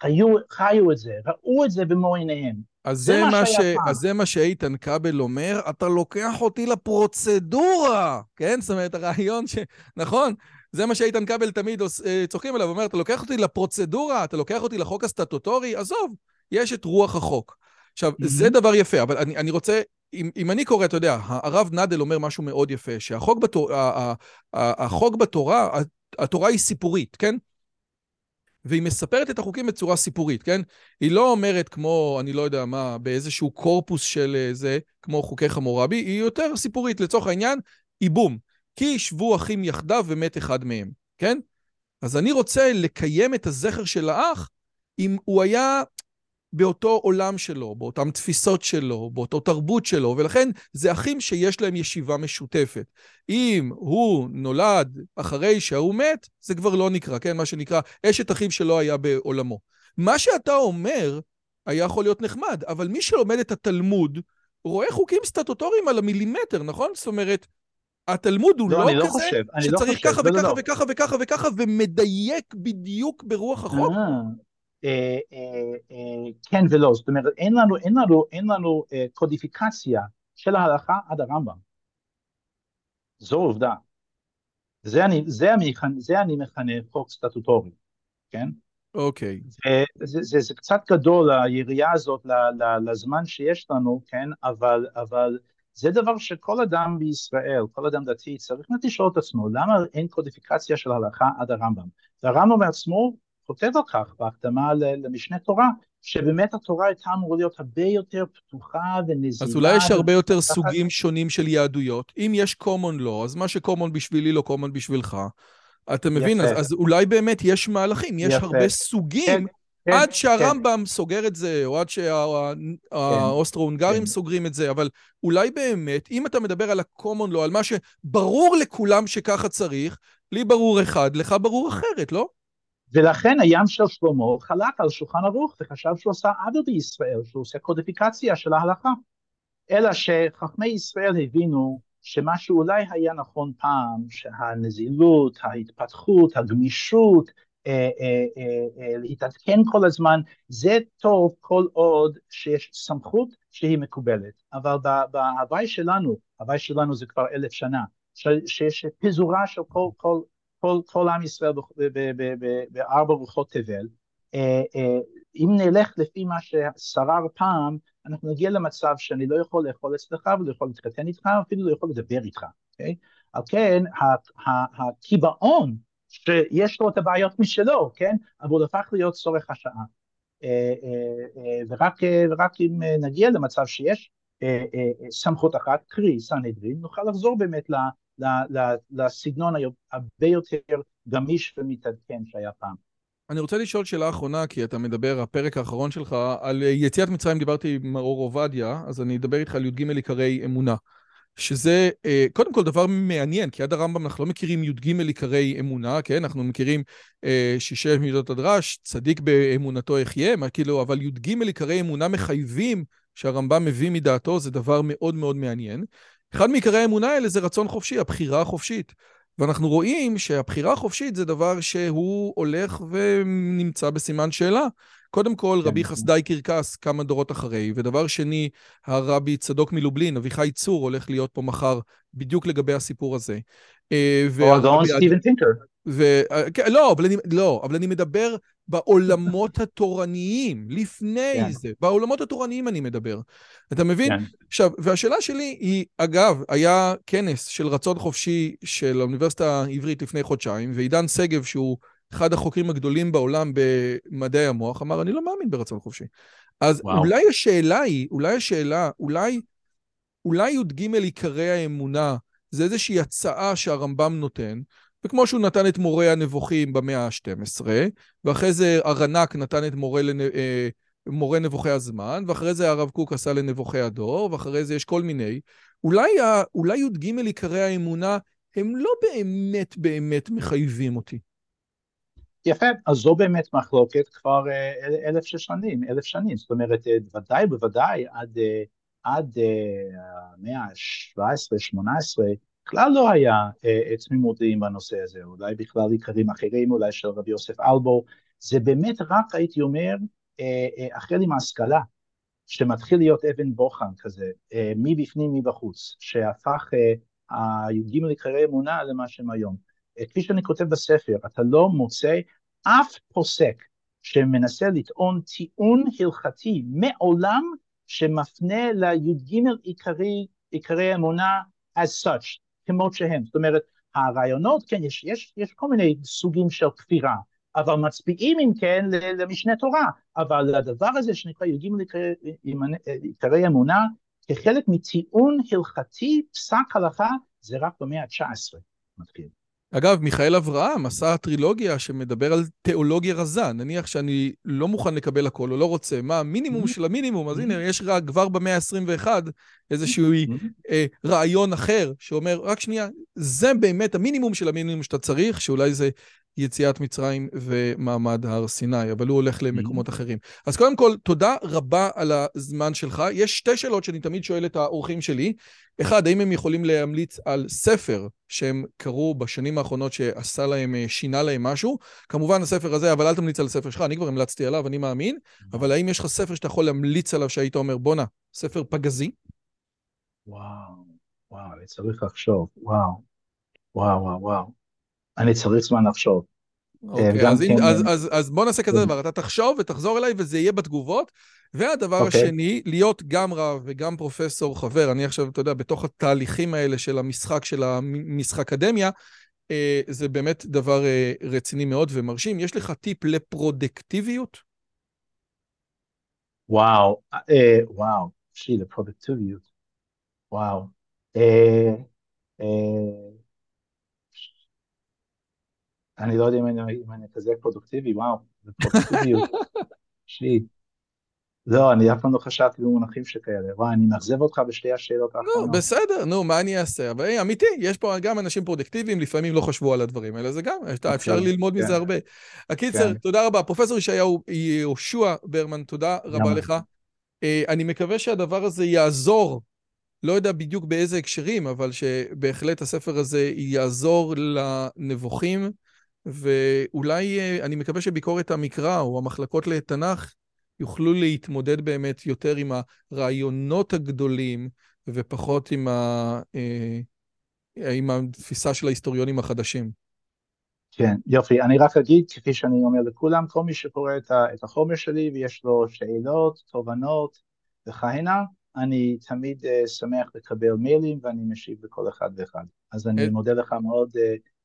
חיו, חיו את זה, ראו את זה במו עיניהם. אז זה, זה, מה, ש... אז זה מה שאיתן כבל אומר, אתה לוקח אותי לפרוצדורה, כן? זאת אומרת, הרעיון ש... נכון? זה מה שאיתן כבל תמיד אה, צוחקים עליו, אומר, אתה לוקח אותי לפרוצדורה, אתה לוקח אותי לחוק הסטטוטורי, עזוב, יש את רוח החוק. עכשיו, mm-hmm. זה דבר יפה, אבל אני, אני רוצה, אם, אם אני קורא, אתה יודע, הרב נדל אומר משהו מאוד יפה, שהחוק בתור, החוק בתורה, התורה היא סיפורית, כן? והיא מספרת את החוקים בצורה סיפורית, כן? היא לא אומרת כמו, אני לא יודע מה, באיזשהו קורפוס של אה, זה, כמו חוקי חמורבי, היא יותר סיפורית. לצורך העניין, איבום. כי ישבו אחים יחדיו ומת אחד מהם, כן? אז אני רוצה לקיים את הזכר של האח אם הוא היה באותו עולם שלו, באותן תפיסות שלו, באותו תרבות שלו, ולכן זה אחים שיש להם ישיבה משותפת. אם הוא נולד אחרי שההוא מת, זה כבר לא נקרא, כן? מה שנקרא אשת אחיו שלא היה בעולמו. מה שאתה אומר היה יכול להיות נחמד, אבל מי שלומד את התלמוד רואה חוקים סטטוטוריים על המילימטר, נכון? זאת אומרת, התלמוד הוא לא, לא, לא כזה חושב, שצריך לא ככה לא, וככה לא, וככה וככה וככה ומדייק בדיוק ברוח החוק. אה, אה, אה, כן ולא, זאת אומרת אין לנו, אין לנו, אין לנו אה, קודיפיקציה של ההלכה עד הרמב"ם. זו עובדה. זה אני, זה, אני, זה אני מכנה חוק סטטוטורי, כן? אוקיי. זה, זה, זה קצת גדול היריעה הזאת לזמן שיש לנו, כן? אבל, אבל זה דבר שכל אדם בישראל, כל אדם דתי, צריך לשאול את עצמו, למה אין קודיפיקציה של הלכה עד הרמב"ם? והרמב"ם בעצמו כותב על כך בהקדמה למשנה תורה, שבאמת התורה הייתה אמורה להיות הרבה יותר פתוחה ונזילה. אז אולי יש הרבה יותר סוגים שונים של יהדויות. אם יש common law, אז מה ש-common בשבילי לא common בשבילך. אתה מבין? אז, אז אולי באמת יש מהלכים, יש יפה. הרבה סוגים. כן. כן, עד שהרמב"ם כן. סוגר את זה, או עד שהאוסטרו-הונגרים כן, כן. סוגרים את זה, אבל אולי באמת, אם אתה מדבר על ה-common law, על מה שברור לכולם שככה צריך, לי ברור אחד, לך ברור אחרת, לא? ולכן הים של שלמה חלק על שולחן ערוך וחשב שהוא עושה עוול בישראל, שהוא עושה קודיפיקציה של ההלכה. אלא שחכמי ישראל הבינו שמה שאולי היה נכון פעם, שהנזילות, ההתפתחות, הגמישות, להתעדכן כל הזמן, זה טוב כל עוד שיש סמכות שהיא מקובלת. אבל בהוואי שלנו, ההוואי שלנו זה כבר אלף שנה, שיש פיזורה של כל, כל, כל, כל עם ישראל בארבע רוחות תבל, אה, אה, אם נלך לפי מה ששרר פעם, אנחנו נגיע למצב שאני לא יכול לאכול אצלך ולא יכול להתחתן איתך, אפילו לא יכול לדבר איתך, אוקיי? על כן, הקיבעון שיש לו את הבעיות משלו, כן? אבל הוא הפך להיות צורך השעה. אה, ורק, ורק אם נגיע למצב שיש סמכות אחת, קרי סנהדרין, נוכל לחזור באמת לסגנון הרבה יותר גמיש ומתעדכן שהיה פעם. אני רוצה לשאול שאלה אחרונה, כי אתה מדבר, הפרק האחרון שלך, על יציאת מצרים דיברתי עם מאור עובדיה, אז אני אדבר איתך על י"ג עיקרי אמונה. שזה אה, קודם כל דבר מעניין, כי עד הרמב"ם אנחנו לא מכירים י"ג עיקרי אמונה, כן? אנחנו מכירים אה, שישי מידות הדרש, צדיק באמונתו יחיה, מה כאילו, אבל י"ג עיקרי אמונה מחייבים שהרמב"ם מביא מדעתו, זה דבר מאוד מאוד מעניין. אחד מעיקרי האמונה האלה זה רצון חופשי, הבחירה החופשית. ואנחנו רואים שהבחירה החופשית זה דבר שהוא הולך ונמצא בסימן שאלה. קודם כל, כן. רבי חסדאי קרקס כמה דורות אחרי, ודבר שני, הרבי צדוק מלובלין, אביחי צור, הולך להיות פה מחר בדיוק לגבי הסיפור הזה. אה, או הגאון סטיבן טינקר. ו... כן, לא, אבל אני, לא, אבל אני מדבר בעולמות התורניים, לפני כן. זה, בעולמות התורניים אני מדבר. אתה מבין? כן. עכשיו, והשאלה שלי היא, אגב, היה כנס של רצון חופשי של האוניברסיטה העברית לפני חודשיים, ועידן שגב, שהוא אחד החוקרים הגדולים בעולם במדעי המוח, אמר, אני לא מאמין ברצון חופשי. אז וואו. אולי השאלה היא, אולי השאלה, אולי, אולי י"ג עיקרי האמונה, זה איזושהי הצעה שהרמב"ם נותן, וכמו שהוא נתן את מורה הנבוכים במאה ה-12, ואחרי זה ארנק נתן את מורה, לנ... אה, מורה נבוכי הזמן, ואחרי זה הרב קוק עשה לנבוכי הדור, ואחרי זה יש כל מיני. אולי, ה... אולי י"ג עיקרי האמונה הם לא באמת באמת מחייבים אותי. יפה, אז זו באמת מחלוקת כבר אה, אלף שנים, אלף שנים, זאת אומרת, אה, בוודאי, בוודאי, עד, עד המאה ה-17-18, בכלל לא היה אה, תמימות דעים בנושא הזה, אולי בכלל עיקרים אחרים, אולי של רבי יוסף אלבו, זה באמת רק הייתי אומר, אה, אה, החל עם ההשכלה, שמתחיל להיות אבן בוחן כזה, אה, מבפנים מבחוץ, שהפך אה, הי"ג עיקרי אמונה למה שהם היום. אה, כפי שאני כותב בספר, אתה לא מוצא אף פוסק שמנסה לטעון טיעון הלכתי מעולם שמפנה לי"ג עיקרי, עיקרי אמונה as such. כמות שהם. זאת אומרת, הרעיונות, כן, יש, יש, יש כל מיני סוגים של כפירה, אבל מצביעים אם כן למשנה תורה, אבל הדבר הזה שנקרא י"ג עיקרי אמונה, כחלק מטיעון הלכתי, פסק הלכה, זה רק במאה ה-19 מתחיל. אגב, מיכאל אברהם עשה טרילוגיה שמדבר על תיאולוגיה רזה. נניח שאני לא מוכן לקבל הכל או לא רוצה, מה המינימום של המינימום? אז הנה, יש רק כבר במאה ה-21 איזשהו אה, רעיון אחר שאומר, רק שנייה, זה באמת המינימום של המינימום שאתה צריך, שאולי זה יציאת מצרים ומעמד הר סיני, אבל הוא הולך למקומות אחרים. אז קודם כל, תודה רבה על הזמן שלך. יש שתי שאלות שאני תמיד שואל את האורחים שלי. אחד, האם הם יכולים להמליץ על ספר שהם קראו בשנים האחרונות שעשה להם, שינה להם משהו? כמובן הספר הזה, אבל אל תמליץ על הספר שלך, אני כבר המלצתי עליו, אני מאמין. אבל האם יש לך ספר שאתה יכול להמליץ עליו שהיית אומר, בואנה, ספר פגזי? וואו, וואו, אני צריך לחשוב, וואו, וואו, וואו, וואו. אני צריך זמן לחשוב. אוקיי, אז, כן, אז, אז, אז בוא נעשה כזה כן. דבר, אתה תחשוב ותחזור אליי וזה יהיה בתגובות. והדבר אוקיי. השני, להיות גם רב וגם פרופסור חבר, אני עכשיו, אתה יודע, בתוך התהליכים האלה של המשחק, של המשחק אקדמיה, אה, זה באמת דבר אה, רציני מאוד ומרשים. יש לך טיפ לפרודקטיביות? וואו, אה, וואו, שי, לפרודקטיביות. וואו. אה, אה, אני לא יודע אם אני, אם אני כזה פרודוקטיבי, וואו, זה פרודוקטיביות. שלי. לא, אני אף פעם לא חשבתי במונחים שכאלה. וואי, אני מאכזב אותך בשתי השאלות האחרונות. נו, בסדר, נו, מה אני אעשה? אבל אמיתי, יש פה גם אנשים פרודקטיביים, לפעמים לא חשבו על הדברים האלה, זה גם, אוקיי, אפשר ללמוד מזה כן. הרבה. הקיצר, כן. תודה רבה. פרופסור ישעיהו יהושע ברמן, תודה רבה לך. אה, אני מקווה שהדבר הזה יעזור, לא יודע בדיוק באיזה הקשרים, אבל שבהחלט הספר הזה יעזור לנבוכים. ואולי, אה, אני מקווה שביקורת המקרא או המחלקות לתנ"ך יוכלו להתמודד באמת יותר עם הרעיונות הגדולים ופחות עם, ה, אה, עם התפיסה של ההיסטוריונים החדשים. כן, יופי. אני רק אגיד, כפי שאני אומר לכולם, כל מי שקורא את החומר שלי ויש לו שאלות, תובנות וכהנה, אני תמיד uh, שמח לקבל מיילים ואני משיב לכל אחד ואחד. אז אני מודה לך מאוד uh, אה,